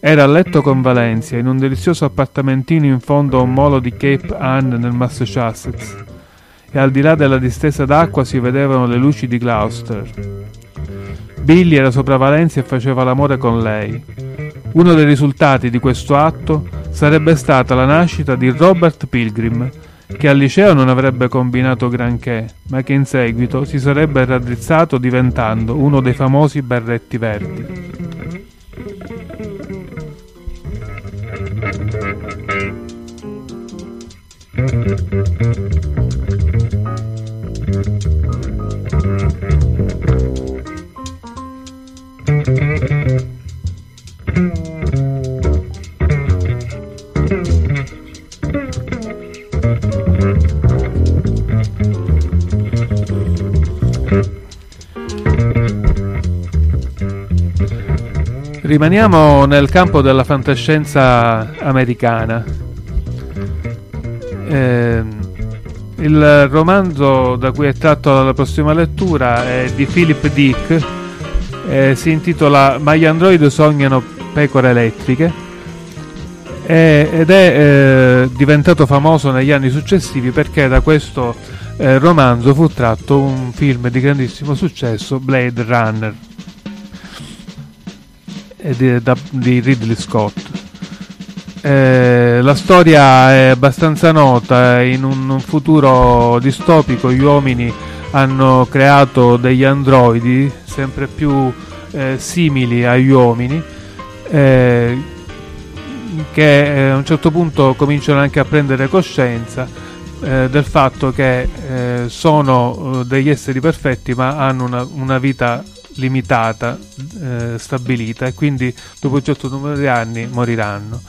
Era a letto con Valencia, in un delizioso appartamentino in fondo a un molo di Cape Ann nel Massachusetts, e al di là della distesa d'acqua si vedevano le luci di Gloucester. Billy era sopra Valencia e faceva l'amore con lei. Uno dei risultati di questo atto sarebbe stata la nascita di Robert Pilgrim, che al liceo non avrebbe combinato granché, ma che in seguito si sarebbe raddrizzato diventando uno dei famosi berretti verdi. Rimaniamo nel campo della fantascienza americana. Eh, il romanzo da cui è tratto la prossima lettura è di Philip Dick, eh, si intitola Ma gli androidi sognano pecore elettriche eh, ed è eh, diventato famoso negli anni successivi perché da questo eh, romanzo fu tratto un film di grandissimo successo, Blade Runner di, da, di Ridley Scott. Eh, la storia è abbastanza nota, in un, un, futuro distopico gli uomini hanno creato degli androidi sempre più eh, simili agli uomini eh, che eh, a un certo punto cominciano anche a prendere coscienza eh, del fatto che eh, sono degli esseri perfetti ma hanno una, una vita limitata, eh, stabilita e quindi dopo un certo numero di anni moriranno.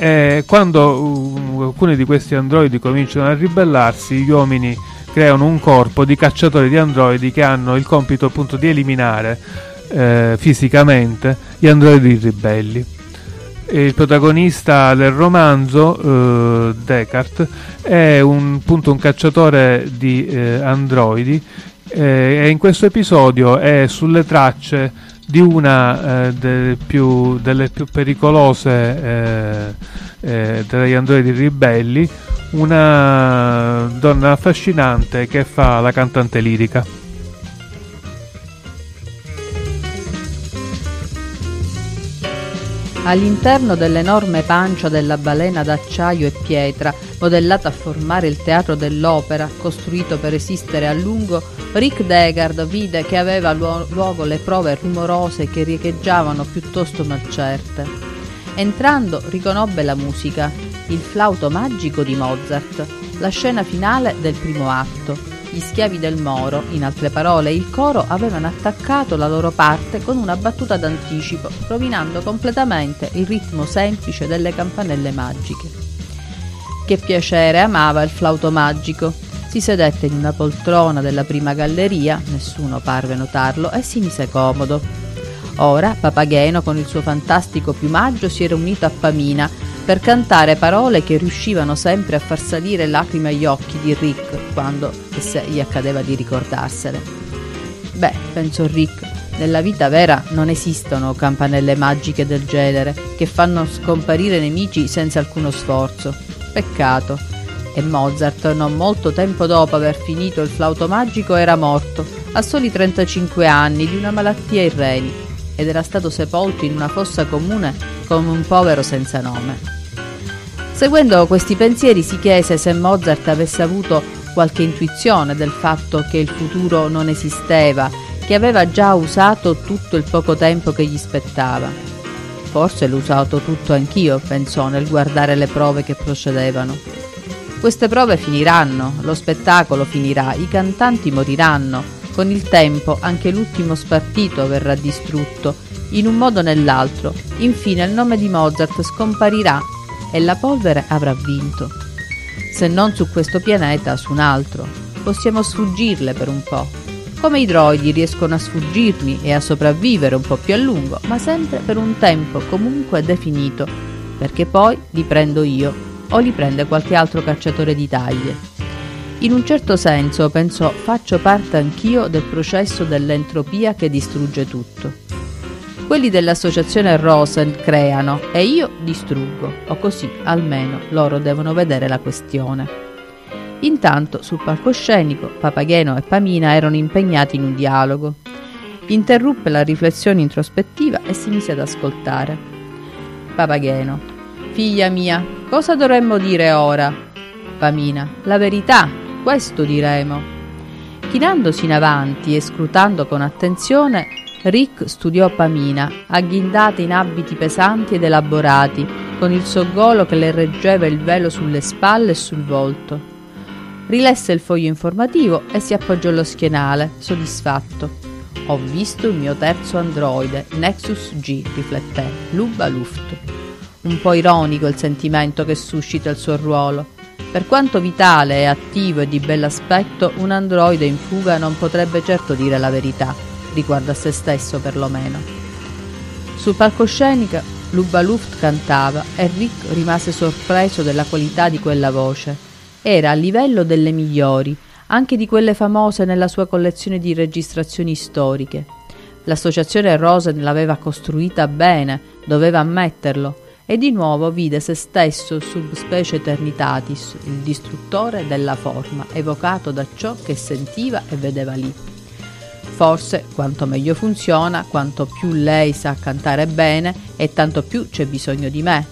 E quando uh, alcuni di questi androidi cominciano a ribellarsi, gli uomini creano un corpo di cacciatori di androidi che hanno il compito appunto di eliminare eh, fisicamente gli androidi ribelli. il protagonista del romanzo, eh, Descartes, è un, appunto, un cacciatore di eh, androidi eh, e in questo episodio è sulle tracce di una eh, delle, più, delle, più, pericolose eh, eh, degli androidi ribelli, una donna affascinante che fa la cantante lirica. All'interno dell'enorme pancia della balena d'acciaio e pietra, modellata a formare il teatro dell'opera, costruito per resistere a lungo, Rick Degard vide che aveva luogo le prove rumorose che riecheggiavano piuttosto malcerte. Entrando riconobbe la musica, il flauto magico di Mozart, la scena finale del primo atto, gli schiavi del Moro, in altre parole il coro, avevano attaccato la loro parte con una battuta d'anticipo, rovinando completamente il ritmo semplice delle campanelle magiche. Che piacere amava il flauto magico. Si sedette in una poltrona della prima galleria, nessuno parve notarlo, e si mise comodo. Ora Papageno con il suo fantastico piumaggio si era unito a Pamina per cantare parole che riuscivano sempre a far salire lacrime agli occhi di Rick quando se gli accadeva di ricordarsene. Beh, pensò Rick, nella vita vera non esistono campanelle magiche del genere che fanno scomparire nemici senza alcuno sforzo. Peccato. E Mozart, non molto tempo dopo aver finito il flauto magico, era morto, a soli 35 anni, di una malattia ai reni, ed era stato sepolto in una fossa comune come un povero senza nome. Seguendo questi pensieri si chiese se Mozart avesse avuto qualche intuizione del fatto che il futuro non esisteva, che aveva già usato tutto il poco tempo che gli spettava. Forse l'ho usato tutto anch'io, pensò nel guardare le prove che procedevano. Queste prove finiranno, lo spettacolo finirà, i cantanti moriranno, con il tempo anche l'ultimo spartito verrà distrutto, in un modo o nell'altro. Infine il nome di Mozart scomparirà e la polvere avrà vinto. Se non su questo pianeta, su un altro. Possiamo sfuggirle per un po'. Come i droidi riescono a sfuggirmi e a sopravvivere un po' più a lungo, ma sempre per un tempo comunque definito, perché poi li prendo io o li prende qualche altro cacciatore di taglie. In un certo senso, pensò, faccio parte anch'io del processo dell'entropia che distrugge tutto. Quelli dell'associazione Rosen creano e io distruggo, o così almeno loro devono vedere la questione. Intanto sul palcoscenico Papageno e Pamina erano impegnati in un dialogo. Interruppe la riflessione introspettiva e si mise ad ascoltare. Papageno. Figlia mia, cosa dovremmo dire ora? Pamina. La verità, questo diremo. Chinandosi in avanti e scrutando con attenzione, Rick studiò Pamina, agghindata in abiti pesanti ed elaborati, con il soggolo che le reggeva il velo sulle spalle e sul volto. Rilesse il foglio informativo e si appoggiò allo schienale, soddisfatto. Ho visto il mio terzo androide, Nexus G, rifletté, Luba Luft. Un po' ironico il sentimento che suscita il suo ruolo. Per quanto vitale attivo e di bell'aspetto, un androide in fuga non potrebbe certo dire la verità riguardo a se stesso perlomeno. Sul palcoscenico Luba Luft cantava e Rick rimase sorpreso della qualità di quella voce. Era a livello delle migliori, anche di quelle famose nella sua collezione di registrazioni storiche. L'associazione Rosen l'aveva costruita bene, doveva ammetterlo, e di nuovo vide se stesso subspecie eternitatis, il distruttore della forma, evocato da ciò che sentiva e vedeva lì. Forse quanto meglio funziona, quanto più lei sa cantare bene e tanto più c'è bisogno di me.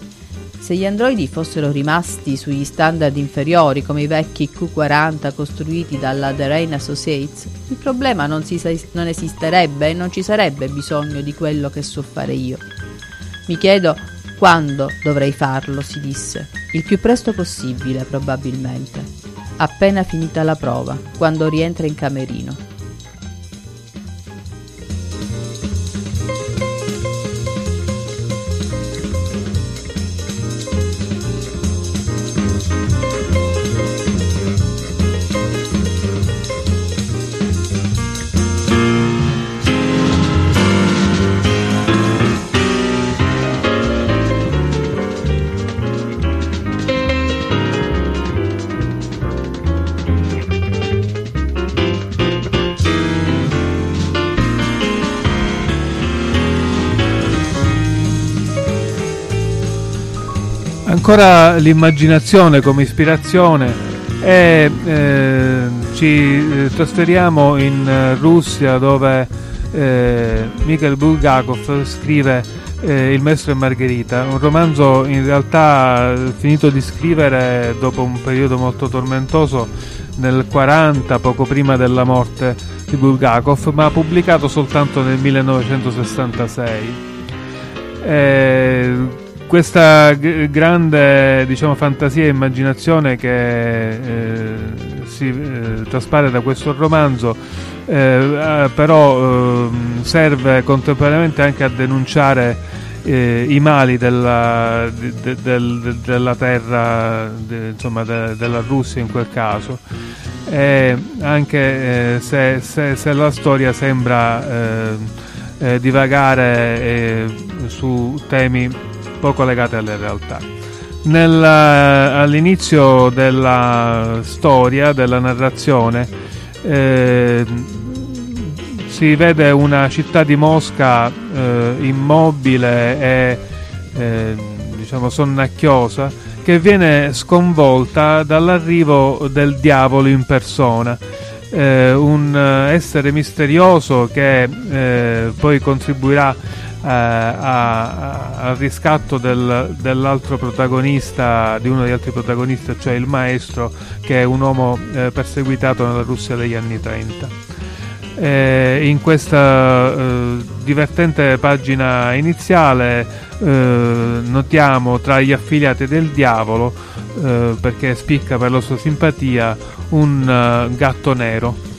Se gli androidi fossero rimasti sugli standard inferiori come i vecchi Q40 costruiti dalla The Rain Associates, il problema non, si, non esisterebbe e non ci sarebbe bisogno di quello che so fare io. Mi chiedo quando dovrei farlo, si disse. Il più presto possibile, probabilmente. Appena finita la prova, quando rientra in camerino. Ancora l'immaginazione come ispirazione e eh, ci eh, trasferiamo in eh, Russia dove eh, Mikhail Bulgakov scrive eh, Il maestro e Margherita, un romanzo in realtà finito di scrivere dopo un periodo molto tormentoso nel 40, poco prima della morte di Bulgakov, ma pubblicato soltanto nel 1966. Eh, questa g- grande diciamo, fantasia e immaginazione che eh, si eh, traspare da questo romanzo eh, però ehm, serve contemporaneamente anche a denunciare eh, i mali della, de, de, de, della terra, insomma della Russia in quel caso, e anche eh, se, se, se, la storia sembra eh, eh divagare eh, su temi poco legati alle realtà. Nel, all'inizio della storia, della narrazione, eh, si vede una città di Mosca eh, immobile e eh, diciamo sonnacchiosa che viene sconvolta dall'arrivo del diavolo in persona. Eh, un essere misterioso che eh, poi contribuirà eh, al riscatto del, dell'altro protagonista, di uno degli altri protagonisti, cioè il maestro, che è un uomo eh, perseguitato nella Russia degli anni 30. Eh, in questa eh, divertente pagina iniziale eh, notiamo tra gli affiliati del diavolo, eh, perché spicca per la sua simpatia, un gatto nero.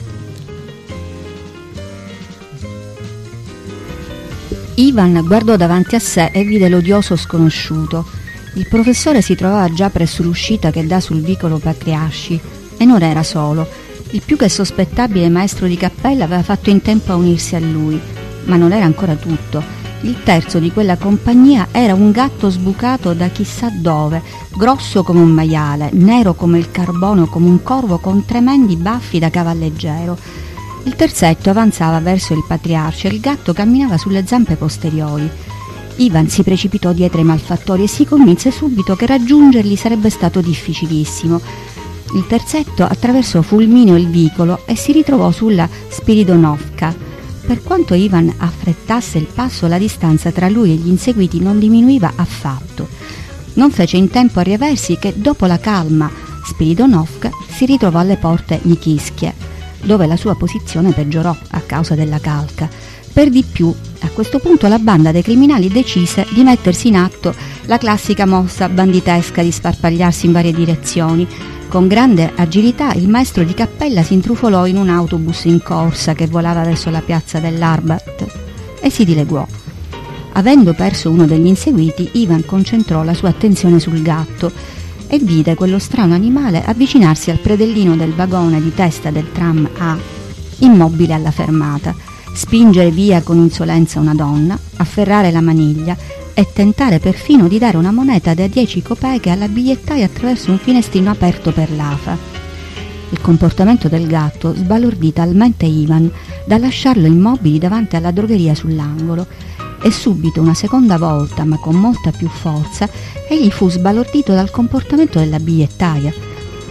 Ivan guardò davanti a sé e vide l'odioso sconosciuto. Il professore si trovava già presso l'uscita che dà sul vicolo Patriasci e non era solo il più che sospettabile maestro di cappella aveva fatto in tempo a unirsi a lui, ma non era ancora tutto. Il terzo di quella compagnia era un gatto sbucato da chissà dove, grosso come un maiale, nero come il carbonio, come un corvo con tremendi baffi da cavalleggero. Il terzetto avanzava verso il patriarca e il gatto camminava sulle zampe posteriori. Ivan si precipitò dietro ai malfattori e si convinse subito che raggiungerli sarebbe stato difficilissimo il terzetto attraversò fulmineo il vicolo e si ritrovò sulla Spiridonovka. Per quanto Ivan affrettasse il passo, la distanza tra lui e gli inseguiti non diminuiva affatto. Non fece in tempo a riaversi che dopo la calma Spiridonovka si ritrovò alle porte Nikischie, dove la sua posizione peggiorò a causa della calca. Per di più, a questo punto la banda dei criminali decise di mettersi in atto la classica mossa banditesca di sparpagliarsi in varie direzioni, con grande agilità il maestro di cappella si intrufolò in un autobus in corsa che volava verso la piazza dell'Arbat e si dileguò. Avendo perso uno degli inseguiti, Ivan concentrò la sua attenzione sul gatto e vide quello strano animale avvicinarsi al predellino del vagone di testa del tram A, immobile alla fermata, spingere via con insolenza una donna, afferrare la maniglia e tentare perfino di dare una moneta da 10 copeche alla bigliettaia attraverso un finestrino aperto per l'afa. Il comportamento del gatto sbalordì talmente Ivan da lasciarlo immobile davanti alla drogheria sull'angolo e subito una seconda volta, ma con molta più forza, egli fu sbalordito dal comportamento della bigliettaia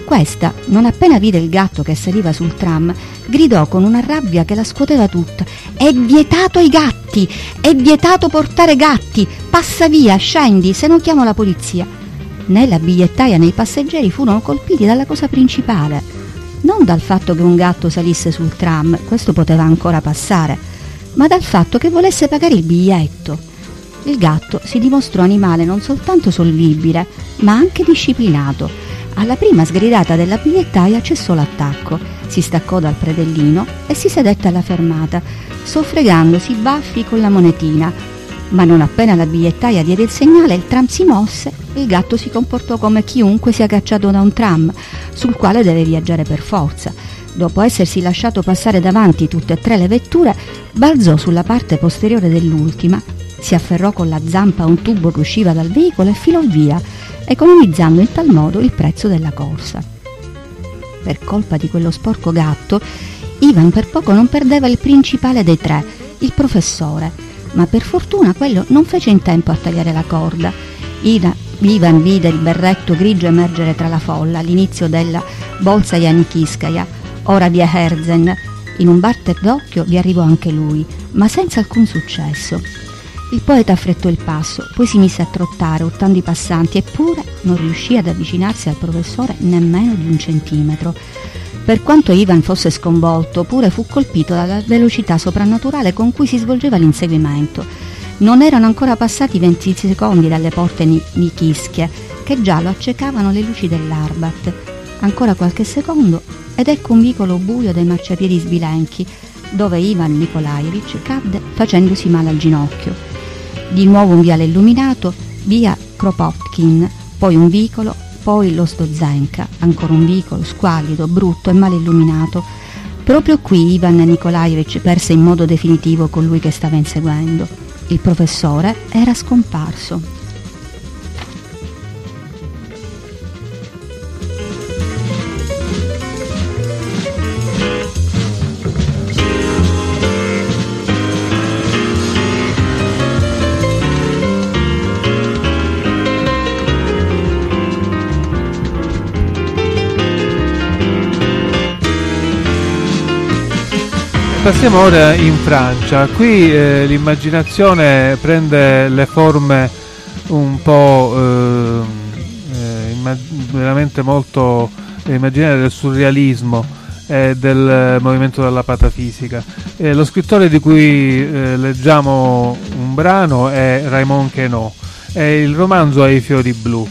questa, non appena vide il gatto che saliva sul tram, gridò con una rabbia che la scuoteva tutta. È vietato ai gatti! È vietato portare gatti! Passa via, scendi, se non chiamo la polizia. Né la bigliettaia né i passeggeri furono colpiti dalla cosa principale. Non dal fatto che un gatto salisse sul tram, questo poteva ancora passare, ma dal fatto che volesse pagare il biglietto. Il gatto si dimostrò animale non soltanto solvibile, ma anche disciplinato alla prima sgridata della bigliettaia cessò l'attacco, si staccò dal predellino e si sedette alla fermata, soffregandosi i baffi con la monetina. Ma non appena la bigliettaia diede il segnale, il tram si mosse e il gatto si comportò come chiunque sia cacciato da un tram, sul quale deve viaggiare per forza. Dopo essersi lasciato passare davanti tutte e tre le vetture, balzò sulla parte posteriore dell'ultima, si afferrò con la zampa a un tubo che usciva dal veicolo e filò via economizzando in tal modo il prezzo della corsa. Per colpa di quello sporco gatto, Ivan per poco non perdeva il principale dei tre, il professore, ma per fortuna quello non fece in tempo a tagliare la corda. Ivan Ivan vide il berretto grigio emergere tra la folla all'inizio della Bolsa Janikiskaya, ora via Herzen. In un batter d'occhio vi arrivò anche lui, ma senza alcun successo. Il poeta affrettò il passo, poi si mise a trottare, urtando i passanti, eppure non riuscì ad avvicinarsi al professore nemmeno di un centimetro. Per quanto Ivan fosse sconvolto, pure fu colpito dalla velocità soprannaturale con cui si svolgeva l'inseguimento. Non erano ancora passati 20 secondi dalle porte Nikischie, che già lo accecavano le luci dell'Arbat. Ancora qualche secondo ed ecco un vicolo buio dai marciapiedi sbilenchi, dove Ivan Nikolaevich cadde facendosi male al ginocchio. Di nuovo un viale illuminato, via Kropotkin, poi un vicolo, poi lo Stozenka, ancora un vicolo squallido, brutto e male illuminato. Proprio qui Ivan Nikolaevich perse in modo definitivo colui che stava inseguendo. Il professore era scomparso. Passiamo ora in Francia. Qui eh, l'immaginazione prende le forme un po' eh, eh, immag- veramente molto immaginarie del surrealismo e del movimento della patafisica. lo scrittore di cui eh, leggiamo un brano è Raymond Queneau e il romanzo è I fiori blu,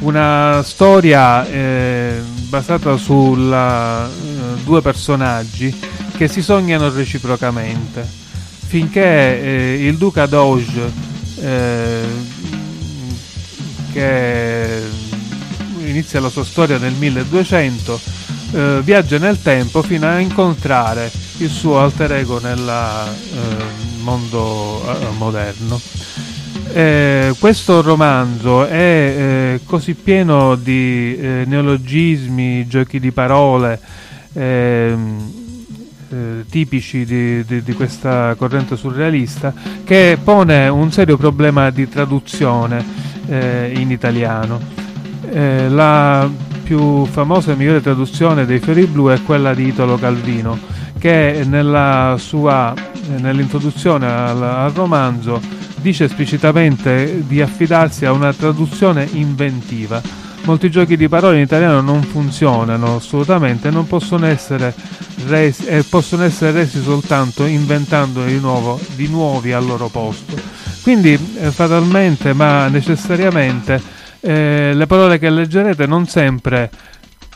una storia eh, basata su eh, due personaggi che si sognano reciprocamente, finché eh, il duca Doge, eh, che inizia la sua storia nel 1200, eh, viaggia nel tempo fino a incontrare il suo alter ego nel eh, mondo eh, moderno. Eh, questo romanzo è eh, così pieno di eh, neologismi, giochi di parole, ehm, eh, tipici di, di, di, questa corrente surrealista che pone un serio problema di traduzione eh, in italiano. Eh, la più famosa e migliore traduzione dei Fiori Blu è quella di Italo Calvino che nella sua, nell'introduzione al, al romanzo dice esplicitamente di affidarsi a una traduzione inventiva molti giochi di parole in italiano non funzionano assolutamente non possono essere resi, eh, possono essere resi soltanto inventando di, nuovo, di nuovi al loro posto quindi eh, fatalmente ma necessariamente eh, le parole che leggerete non sempre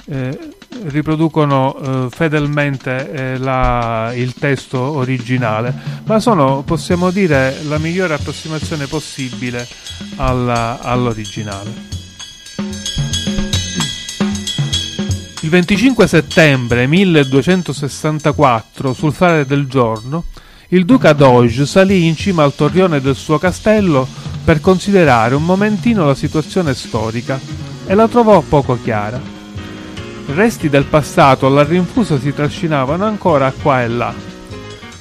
eh, riproducono eh, fedelmente eh, la, il testo originale, ma sono, possiamo dire, la migliore approssimazione possibile alla, all'originale. Il 25 settembre 1264, sul fare del giorno, il duca Doge salì in cima al torrione del suo castello per considerare un momentino la situazione storica e la trovò poco chiara. Resti del passato alla rinfusa si trascinavano ancora qua e là.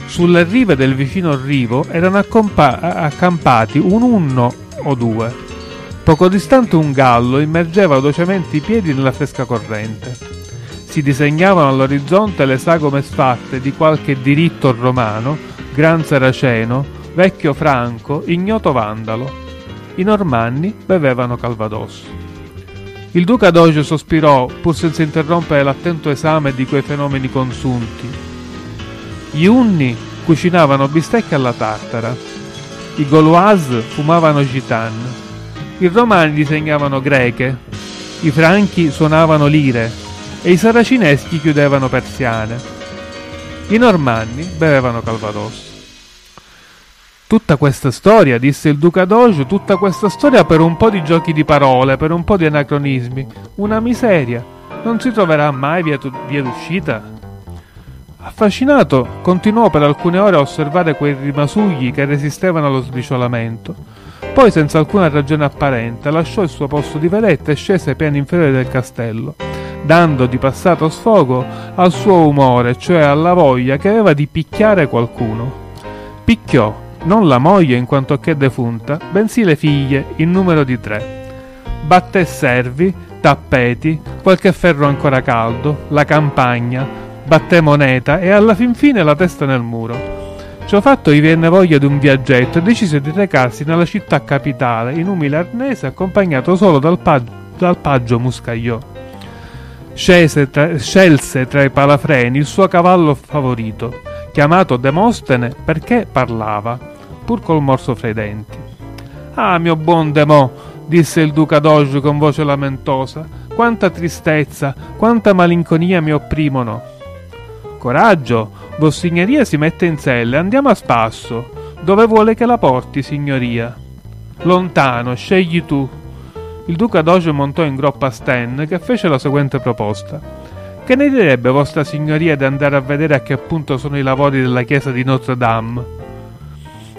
Sulle rive del vicino rivo erano accompa- accampati un unno o due. Poco distante un gallo immergeva velocemente i piedi nella fresca corrente. Si disegnavano all'orizzonte le sagome sfatte di qualche diritto romano, gran saraceno, vecchio franco, ignoto vandalo. I normanni bevevano calvados. Il duca Doge sospirò, pur senza interrompere l'attento esame di quei fenomeni consunti. Gli unni cucinavano bistecche alla tartara, i gaulois fumavano gitan, i romani disegnavano greche, i franchi suonavano lire, e i saracineschi chiudevano persiane. I normanni bevevano calvados. Tutta questa storia, disse il duca Doge, tutta questa storia per un po' di giochi di parole, per un po' di anacronismi. Una miseria. Non si troverà mai via, tu- via d'uscita? Affascinato, continuò per alcune ore a osservare quei rimasugli che resistevano allo sbriciolamento. Poi, senza alcuna ragione apparente, lasciò il suo posto di vedetta e scese ai piani inferiori del castello dando di passato sfogo al suo umore, cioè alla voglia che aveva di picchiare qualcuno. Picchiò non la moglie in quanto che defunta, bensì le figlie, in numero di tre. batté servi, tappeti, qualche ferro ancora caldo, la campagna, batté moneta e alla fin fine la testa nel muro. Ciò fatto gli venne voglia di un viaggetto e decise di recarsi nella città capitale in umile arnese accompagnato solo dal, pag- dal paggio Muscagliò. Tra, scelse tra i palafreni il suo cavallo favorito, chiamato Demostene perché parlava, pur col morso fra i denti. Ah, mio buon Demò, disse il duca d'Oggio con voce lamentosa, quanta tristezza, quanta malinconia mi opprimono. Coraggio, vossignoria si mette in sella, andiamo a spasso. Dove vuole che la porti, signoria? Lontano, scegli tu. Il duca d'Oggio montò in groppa Sten, che fece la seguente proposta. Che ne direbbe vostra signoria di andare a vedere a che punto sono i lavori della chiesa di Notre Dame?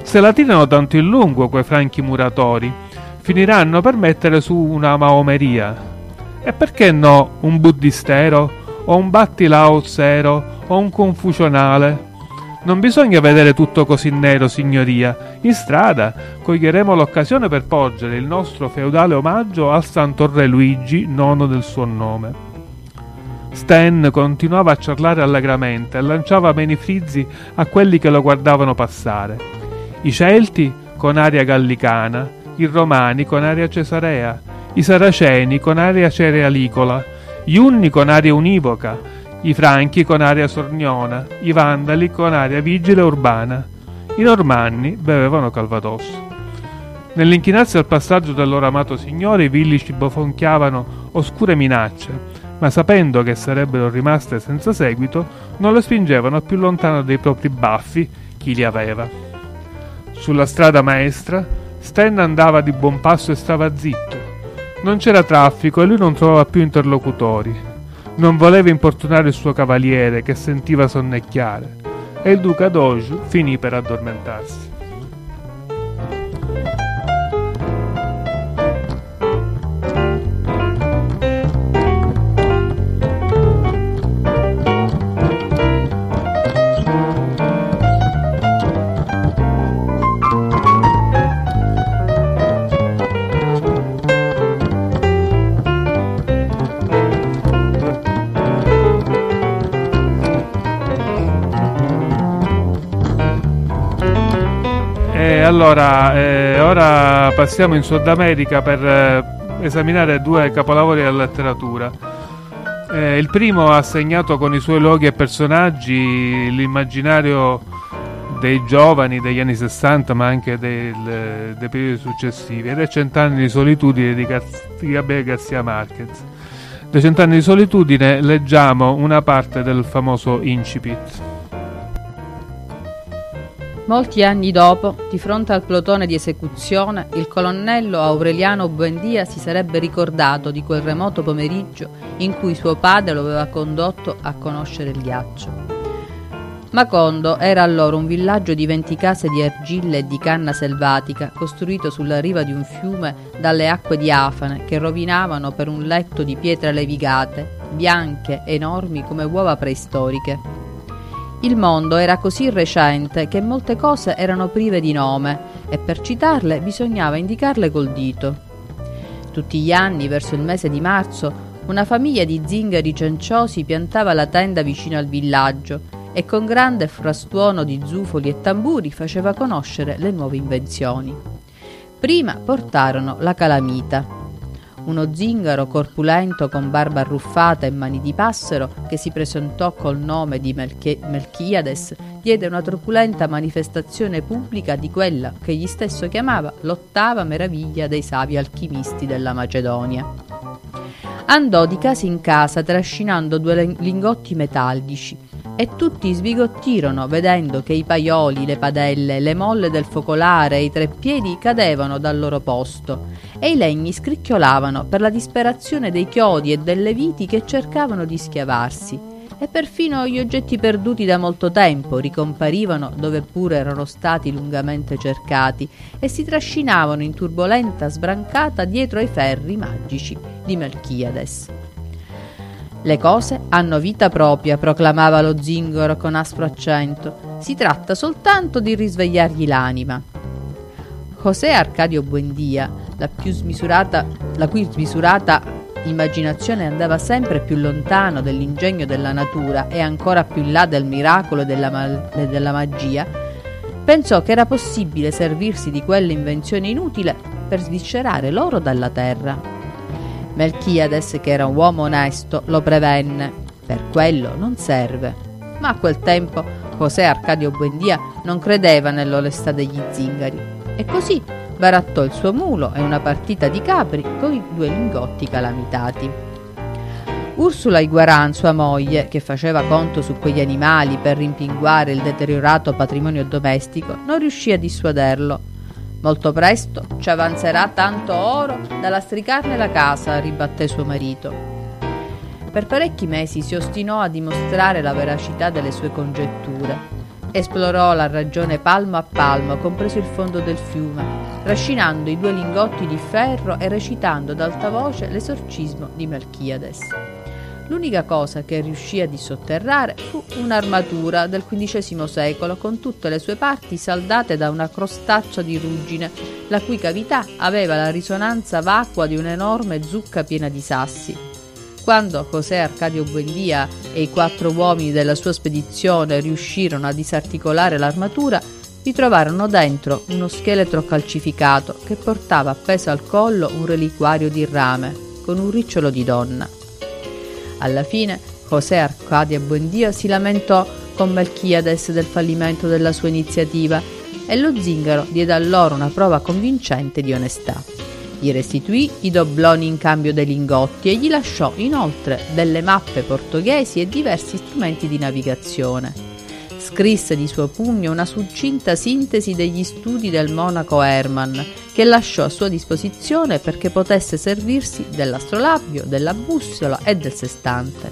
Se la tirano tanto in lungo quei franchi muratori, finiranno per mettere su una maomeria. E perché no un buddistero o un battilaozzero o un confusionale? Non bisogna vedere tutto così nero, signoria. In strada coglieremo l'occasione per porgere il nostro feudale omaggio al Santo Re Luigi, nono del suo nome. Stan continuava a ciarlare allegramente e lanciava meni frizzi a quelli che lo guardavano passare. I Celti con aria gallicana, i Romani con aria cesarea, i Saraceni con aria cerealicola, gli Unni con aria univoca, i Franchi con aria sorniona, i Vandali con aria vigile urbana. I Normanni bevevano Calvados. Nell'inchinarsi al passaggio del loro amato signore, i villici bofonchiavano oscure minacce, ma sapendo che sarebbero rimaste senza seguito, non le spingevano più lontano dei propri baffi chi li aveva. Sulla strada maestra, Sten andava di buon passo e stava zitto. Non c'era traffico e lui non trovava più interlocutori. Non voleva importunare il suo cavaliere che sentiva sonnecchiare e il duca Doge finì per addormentarsi. Allora, eh, ora passiamo in Sud America per eh, esaminare due capolavori della letteratura. Eh, il primo ha segnato con i suoi luoghi e personaggi l'immaginario dei giovani degli anni 60 ma anche del, dei periodi successivi ed è Cent'anni di solitudine di, Gar- di Gabriele Garcia Marquez. Dei Cent'anni di solitudine leggiamo una parte del famoso incipit. Molti anni dopo, di fronte al plotone di esecuzione, il colonnello Aureliano Buendia si sarebbe ricordato di quel remoto pomeriggio in cui suo padre lo aveva condotto a conoscere il ghiaccio. Macondo era allora un villaggio di venti case di argilla e di canna selvatica, costruito sulla riva di un fiume dalle acque diafane che rovinavano per un letto di pietre levigate, bianche, enormi come uova preistoriche. Il mondo era così recente che molte cose erano prive di nome e per citarle bisognava indicarle col dito. Tutti gli anni, verso il mese di marzo, una famiglia di zingari cenciosi piantava la tenda vicino al villaggio e con grande frastuono di zufoli e tamburi faceva conoscere le nuove invenzioni. Prima portarono la calamita, uno zingaro corpulento con barba arruffata e mani di passero, che si presentò col nome di Melche- Melchiades, diede una truculenta manifestazione pubblica di quella che egli stesso chiamava l'ottava meraviglia dei savi alchimisti della Macedonia. Andò di casa in casa trascinando due lingotti metallici e tutti sbigottirono vedendo che i paioli, le padelle, le molle del focolare e i treppiedi cadevano dal loro posto e i legni scricchiolavano per la disperazione dei chiodi e delle viti che cercavano di schiavarsi e perfino gli oggetti perduti da molto tempo ricomparivano dove pure erano stati lungamente cercati e si trascinavano in turbolenta sbrancata dietro ai ferri magici di Melchiades. Le cose hanno vita propria, proclamava lo zingaro con aspro accento. Si tratta soltanto di risvegliargli l'anima. José Arcadio Buendia la, smisurata, la cui smisurata immaginazione andava sempre più lontano dell'ingegno della natura e ancora più in là del miracolo e della, ma- della magia, pensò che era possibile servirsi di quell'invenzione inutile per sviscerare l'oro dalla terra. Melchiades, che era un uomo onesto, lo prevenne. Per quello non serve. Ma a quel tempo José Arcadio Buendia non credeva nell'onestà degli zingari e così barattò il suo mulo e una partita di capri con i due lingotti calamitati. Ursula Iguaran, sua moglie, che faceva conto su quegli animali per rimpinguare il deteriorato patrimonio domestico, non riuscì a dissuaderlo. Molto presto ci avanzerà tanto oro da lastricarne la casa, ribatté suo marito. Per parecchi mesi si ostinò a dimostrare la veracità delle sue congetture. Esplorò la ragione palmo a palmo, compreso il fondo del fiume, trascinando i due lingotti di ferro e recitando ad alta voce l'esorcismo di Melchiades. L'unica cosa che riuscì a dissotterrare fu un'armatura del XV secolo con tutte le sue parti saldate da una crostaccia di ruggine, la cui cavità aveva la risonanza vacua di un'enorme zucca piena di sassi. Quando José Arcadio Buendia e i quattro uomini della sua spedizione riuscirono a disarticolare l'armatura, vi trovarono dentro uno scheletro calcificato che portava appeso al collo un reliquario di rame con un ricciolo di donna. Alla fine José Arcadio Buendia si lamentò con Melchiades del fallimento della sua iniziativa e lo zingaro diede a loro una prova convincente di onestà. Gli restituì i dobloni in cambio dei lingotti e gli lasciò inoltre delle mappe portoghesi e diversi strumenti di navigazione. Scrisse di suo pugno una succinta sintesi degli studi del monaco Hermann, che lasciò a sua disposizione perché potesse servirsi dell'astrolabio, della bussola e del sestante.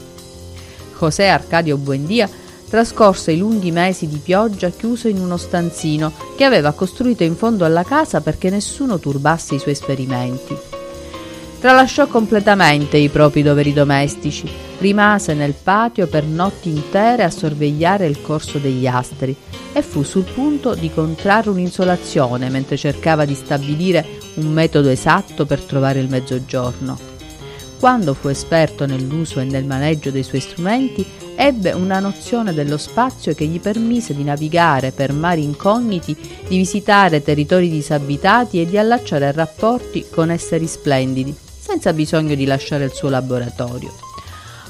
José Arcadio Buendia trascorse i lunghi mesi di pioggia chiuso in uno stanzino che aveva costruito in fondo alla casa perché nessuno turbasse i suoi esperimenti. Tralasciò completamente i propri doveri domestici, rimase nel patio per notti intere a sorvegliare il corso degli astri e fu sul punto di contrarre un'insolazione mentre cercava di stabilire un metodo esatto per trovare il mezzogiorno. Quando fu esperto nell'uso e nel maneggio dei suoi strumenti, ebbe una nozione dello spazio che gli permise di navigare per mari incogniti, di visitare territori disabitati e di allacciare rapporti con esseri splendidi, senza bisogno di lasciare il suo laboratorio.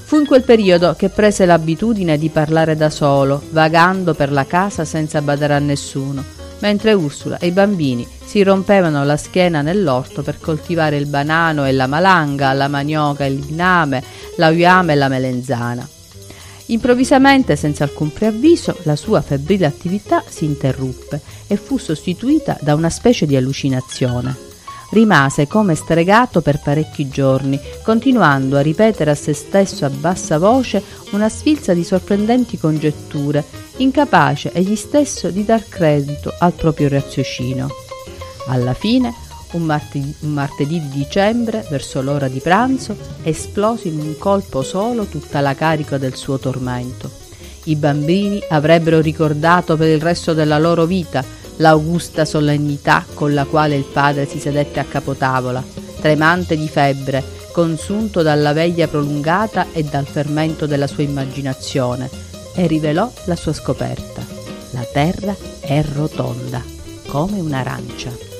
Fu in quel periodo che prese l'abitudine di parlare da solo, vagando per la casa senza badare a nessuno, mentre Ursula e i bambini si rompevano la schiena nell'orto per coltivare il banano e la malanga, la manioca, il ligname, la uiame e la melenzana. Improvvisamente, senza alcun preavviso, la sua febbrile attività si interruppe e fu sostituita da una specie di allucinazione. Rimase come stregato per parecchi giorni, continuando a ripetere a se stesso a bassa voce una sfilza di sorprendenti congetture, incapace egli stesso di dar credito al proprio raziocinio. Alla fine un martedì, un martedì, di dicembre, verso l'ora di pranzo, esplose in un colpo solo tutta la carica del suo tormento. I bambini avrebbero ricordato per il resto della loro vita l'augusta solennità con la quale il padre si sedette a capotavola, tremante di febbre, consunto dalla veglia prolungata e dal fermento della sua immaginazione, e rivelò la sua scoperta. La terra è rotonda, come un'arancia.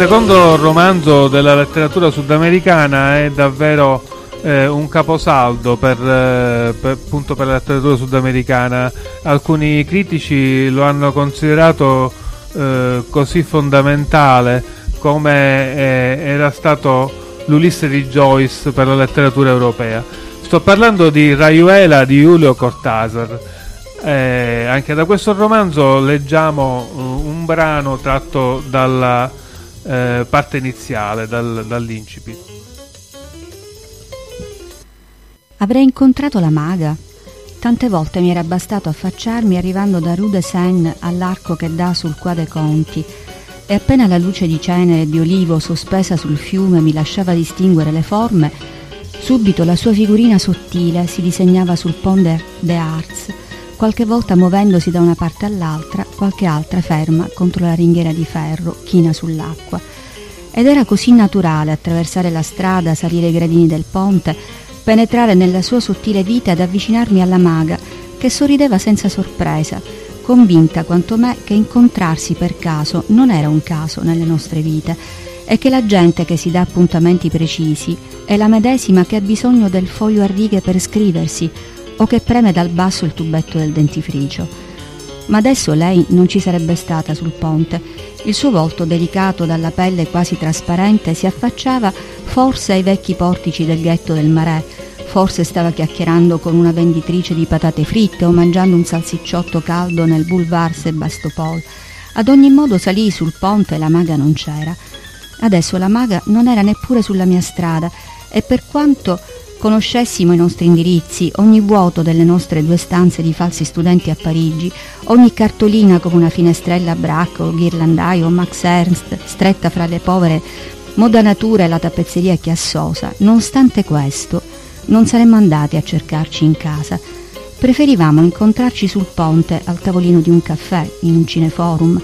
Secondo romanzo della letteratura sudamericana è davvero eh, un caposaldo per, eh, per, appunto per la letteratura sudamericana. Alcuni critici lo hanno considerato eh, così fondamentale come eh, era stato l'Ulisse di Joyce per la letteratura europea. Sto parlando di Rayuela di Julio Cortázar. Eh, anche da questo romanzo leggiamo un brano tratto dalla eh, parte iniziale, dal, dall'incipit. Avrei incontrato la maga. Tante volte mi era bastato affacciarmi arrivando da Rue de Seine all'arco che dà sul Qua dei Conti. e appena la luce di cenere e di olivo sospesa sul fiume mi lasciava distinguere le forme, subito la sua figurina sottile si disegnava sul Pont de Arts, qualche volta muovendosi da una parte all'altra, qualche altra ferma contro la ringhiera di ferro, china sull'acqua. Ed era così naturale attraversare la strada, salire i gradini del ponte, penetrare nella sua sottile vita ed avvicinarmi alla maga, che sorrideva senza sorpresa, convinta quanto me che incontrarsi per caso non era un caso nelle nostre vite e che la gente che si dà appuntamenti precisi è la medesima che ha bisogno del foglio a righe per scriversi o che preme dal basso il tubetto del dentifricio. Ma adesso lei non ci sarebbe stata sul ponte. Il suo volto delicato dalla pelle quasi trasparente si affacciava forse ai vecchi portici del ghetto del Marais, forse stava chiacchierando con una venditrice di patate fritte o mangiando un salsicciotto caldo nel boulevard Sebastopol. Ad ogni modo salii sul ponte e la maga non c'era. Adesso la maga non era neppure sulla mia strada e per quanto conoscessimo i nostri indirizzi, ogni vuoto delle nostre due stanze di falsi studenti a Parigi, ogni cartolina come una finestrella a bracco, ghirlandaio o Max Ernst, stretta fra le povere moda natura e la tappezzeria chiassosa, nonostante questo, non saremmo andati a cercarci in casa. Preferivamo incontrarci sul ponte, al tavolino di un caffè, in un cineforum,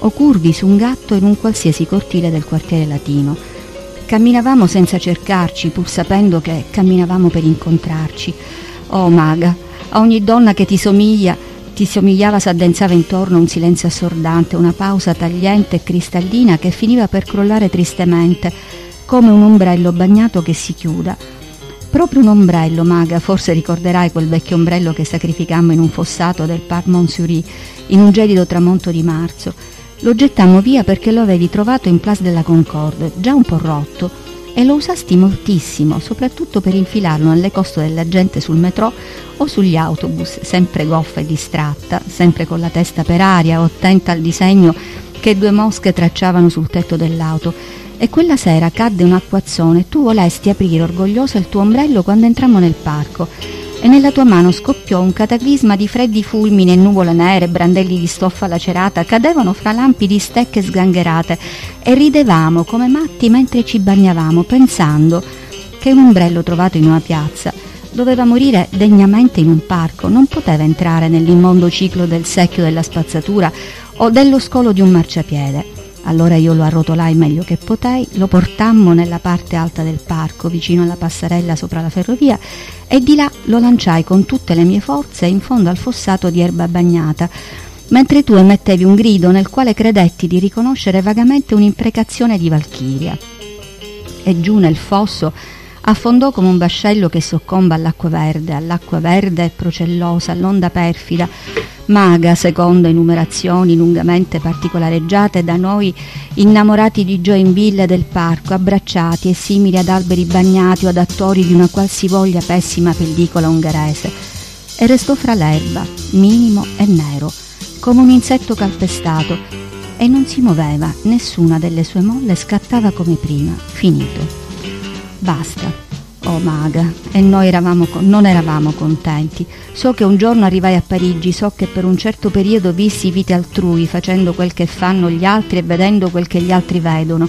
o curvi su un gatto in un qualsiasi cortile del quartiere latino Camminavamo senza cercarci, pur sapendo che camminavamo per incontrarci. Oh maga, a ogni donna che ti somiglia, ti somigliava s'addensava intorno un silenzio assordante, una pausa tagliente e cristallina che finiva per crollare tristemente, come un ombrello bagnato che si chiuda. Proprio un ombrello, maga, forse ricorderai quel vecchio ombrello che sacrificammo in un fossato del Parc Montsouris in un gelido tramonto di marzo lo gettammo via perché lo avevi trovato in Place della Concorde, già un po' rotto, e lo usasti moltissimo, soprattutto per infilarlo nelle coste della gente sul metro o sugli autobus, sempre goffa e distratta, sempre con la testa per aria o attenta al disegno che due mosche tracciavano sul tetto dell'auto. E quella sera cadde un acquazzone e tu volesti aprire orgoglioso il tuo ombrello quando entrammo nel parco e nella tua mano scoppiò un cataclisma di freddi fulmini e nuvole nere, brandelli di stoffa lacerata, cadevano fra lampi di stecche sgangherate e ridevamo come matti mentre ci bagnavamo, pensando che un ombrello trovato in una piazza doveva morire degnamente in un parco, non poteva entrare nell'immondo ciclo del secchio della spazzatura o dello scolo di un marciapiede. Allora io lo arrotolai meglio che potei, lo portammo nella parte alta del parco, vicino alla passarella sopra la ferrovia, e di là lo lanciai con tutte le mie forze in fondo al fossato di erba bagnata, mentre tu emettevi un grido nel quale credetti di riconoscere vagamente un'imprecazione di Valchiria. E giù nel fosso affondò come un vascello che soccomba all'acqua verde, all'acqua verde e procellosa, all'onda perfida, maga secondo enumerazioni lungamente particolareggiate da noi innamorati di Joinville del parco, abbracciati e simili ad alberi bagnati o ad attori di una qualsivoglia pessima pellicola ungherese. E restò fra l'erba, minimo e nero, come un insetto calpestato, e non si muoveva, nessuna delle sue molle scattava come prima, finito. Basta. Oh maga, e noi eravamo, non eravamo contenti. So che un giorno arrivai a Parigi, so che per un certo periodo vissi vite altrui, facendo quel che fanno gli altri e vedendo quel che gli altri vedono.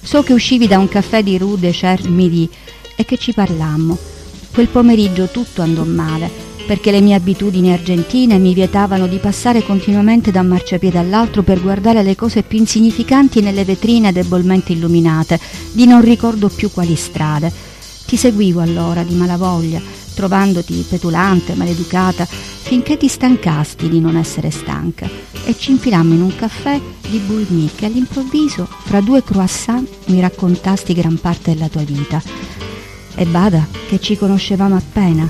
So che uscivi da un caffè di Rue de Cher-Midi e che ci parlammo. Quel pomeriggio tutto andò male, perché le mie abitudini argentine mi vietavano di passare continuamente da un marciapiede all'altro per guardare le cose più insignificanti nelle vetrine debolmente illuminate, di non ricordo più quali strade. Ti seguivo allora di malavoglia, trovandoti petulante, maleducata, finché ti stancasti di non essere stanca e ci infilammo in un caffè di Boulmy che all'improvviso, fra due croissant, mi raccontasti gran parte della tua vita. E bada che ci conoscevamo appena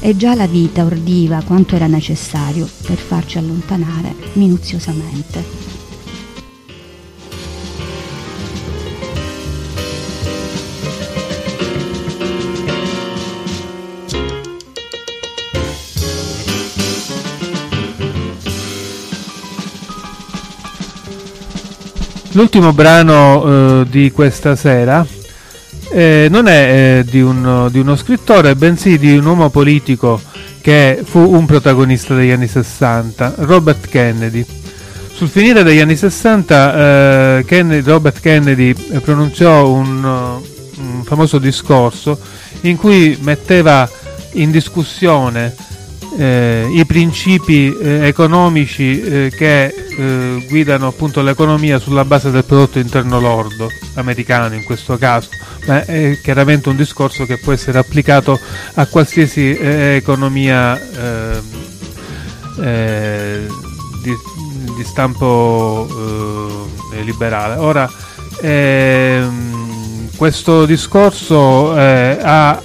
e già la vita ordiva quanto era necessario per farci allontanare minuziosamente. L'ultimo brano eh, di questa sera eh, non è eh, di, un, di, uno scrittore, bensì di un uomo politico che fu un protagonista degli anni 60, Robert Kennedy. Sul finire degli anni 60 eh, Kennedy, Robert Kennedy pronunciò un, un famoso discorso in cui metteva in discussione eh, i principi eh, economici eh, che eh, guidano appunto l'economia sulla base del prodotto interno lordo americano in questo caso, ma è chiaramente un discorso che può essere applicato a qualsiasi eh, economia ehm, eh, di, di, stampo liberale. Ora, ehm, questo discorso ha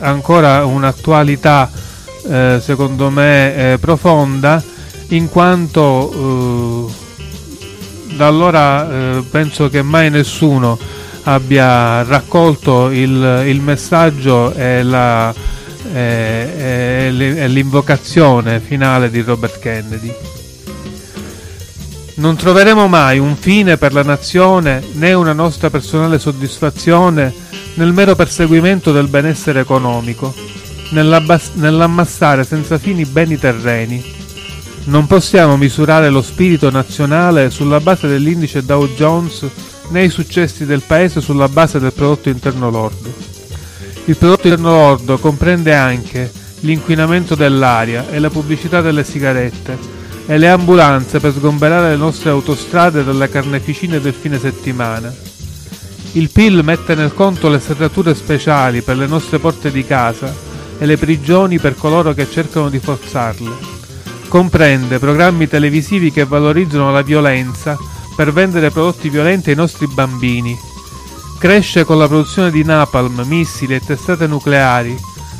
ancora un'attualità eh, secondo me eh, profonda in quanto eh, da allora eh, penso che mai nessuno abbia raccolto il, il messaggio e, la, e, e l'invocazione finale di Robert Kennedy. Non troveremo mai un fine per la nazione né una nostra personale soddisfazione nel mero perseguimento del benessere economico nell'ammassare senza fini beni terreni. Non possiamo misurare lo spirito nazionale sulla base dell'indice Dow Jones né i successi del paese sulla base del prodotto interno lordo. Il prodotto interno lordo comprende anche l'inquinamento dell'aria e la pubblicità delle sigarette e le ambulanze per sgomberare le nostre autostrade dalle carneficine del fine settimana. Il PIL mette nel conto le serrature speciali per le nostre porte di casa e le prigioni per coloro che cercano di forzarle. Comprende programmi televisivi che valorizzano la violenza per vendere prodotti violenti ai nostri bambini. Cresce con la produzione di napalm, missili e testate nucleari.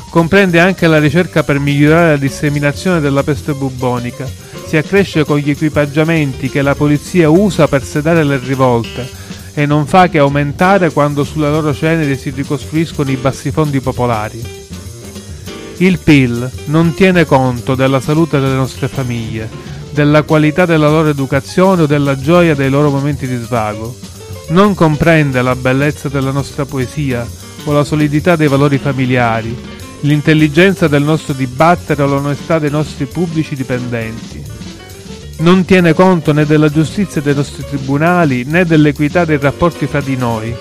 Comprende anche la ricerca per migliorare la disseminazione della peste bubonica. Si accresce con gli equipaggiamenti che la polizia usa per sedare le rivolte e non fa che aumentare quando sulle loro ceneri si ricostruiscono i bassifondi popolari. Il PIL non tiene conto della salute delle nostre famiglie, della qualità della loro educazione o della gioia dei loro momenti di svago. Non comprende la bellezza della nostra poesia o la solidità dei valori familiari, l'intelligenza del nostro dibattere o l'onestà dei nostri pubblici dipendenti. Non tiene conto né della giustizia dei nostri tribunali né dell'equità dei rapporti fra di noi.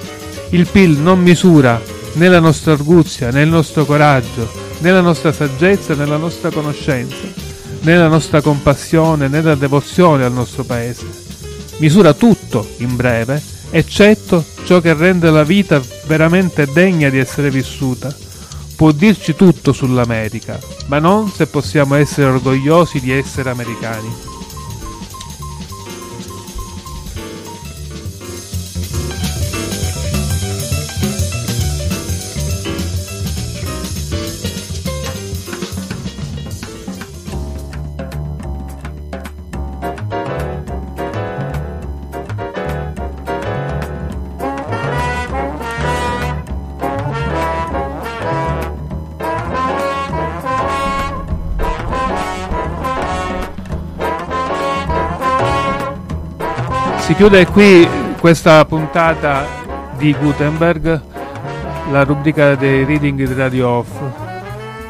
Il PIL non misura né la nostra arguzia né il nostro coraggio, nella nostra saggezza, nella nostra conoscenza, nella nostra compassione, nella devozione al nostro Paese. Misura tutto, in breve, eccetto ciò che rende la vita veramente degna di essere vissuta. Può dirci tutto sull'America, ma non se possiamo essere orgogliosi di essere americani. Chiude qui questa puntata di Gutenberg, la rubrica dei reading di Radio Off.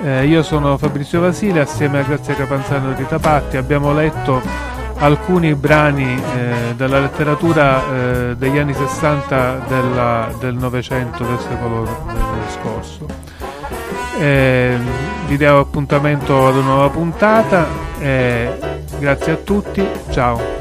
Eh, io sono Fabrizio Vasile, assieme a Grazia Capanzano e Rita Patti abbiamo letto alcuni brani eh, della letteratura eh, degli anni 60 della, del Novecento, del secolo scorso. Eh, vi do appuntamento ad una nuova puntata, grazie a tutti, ciao.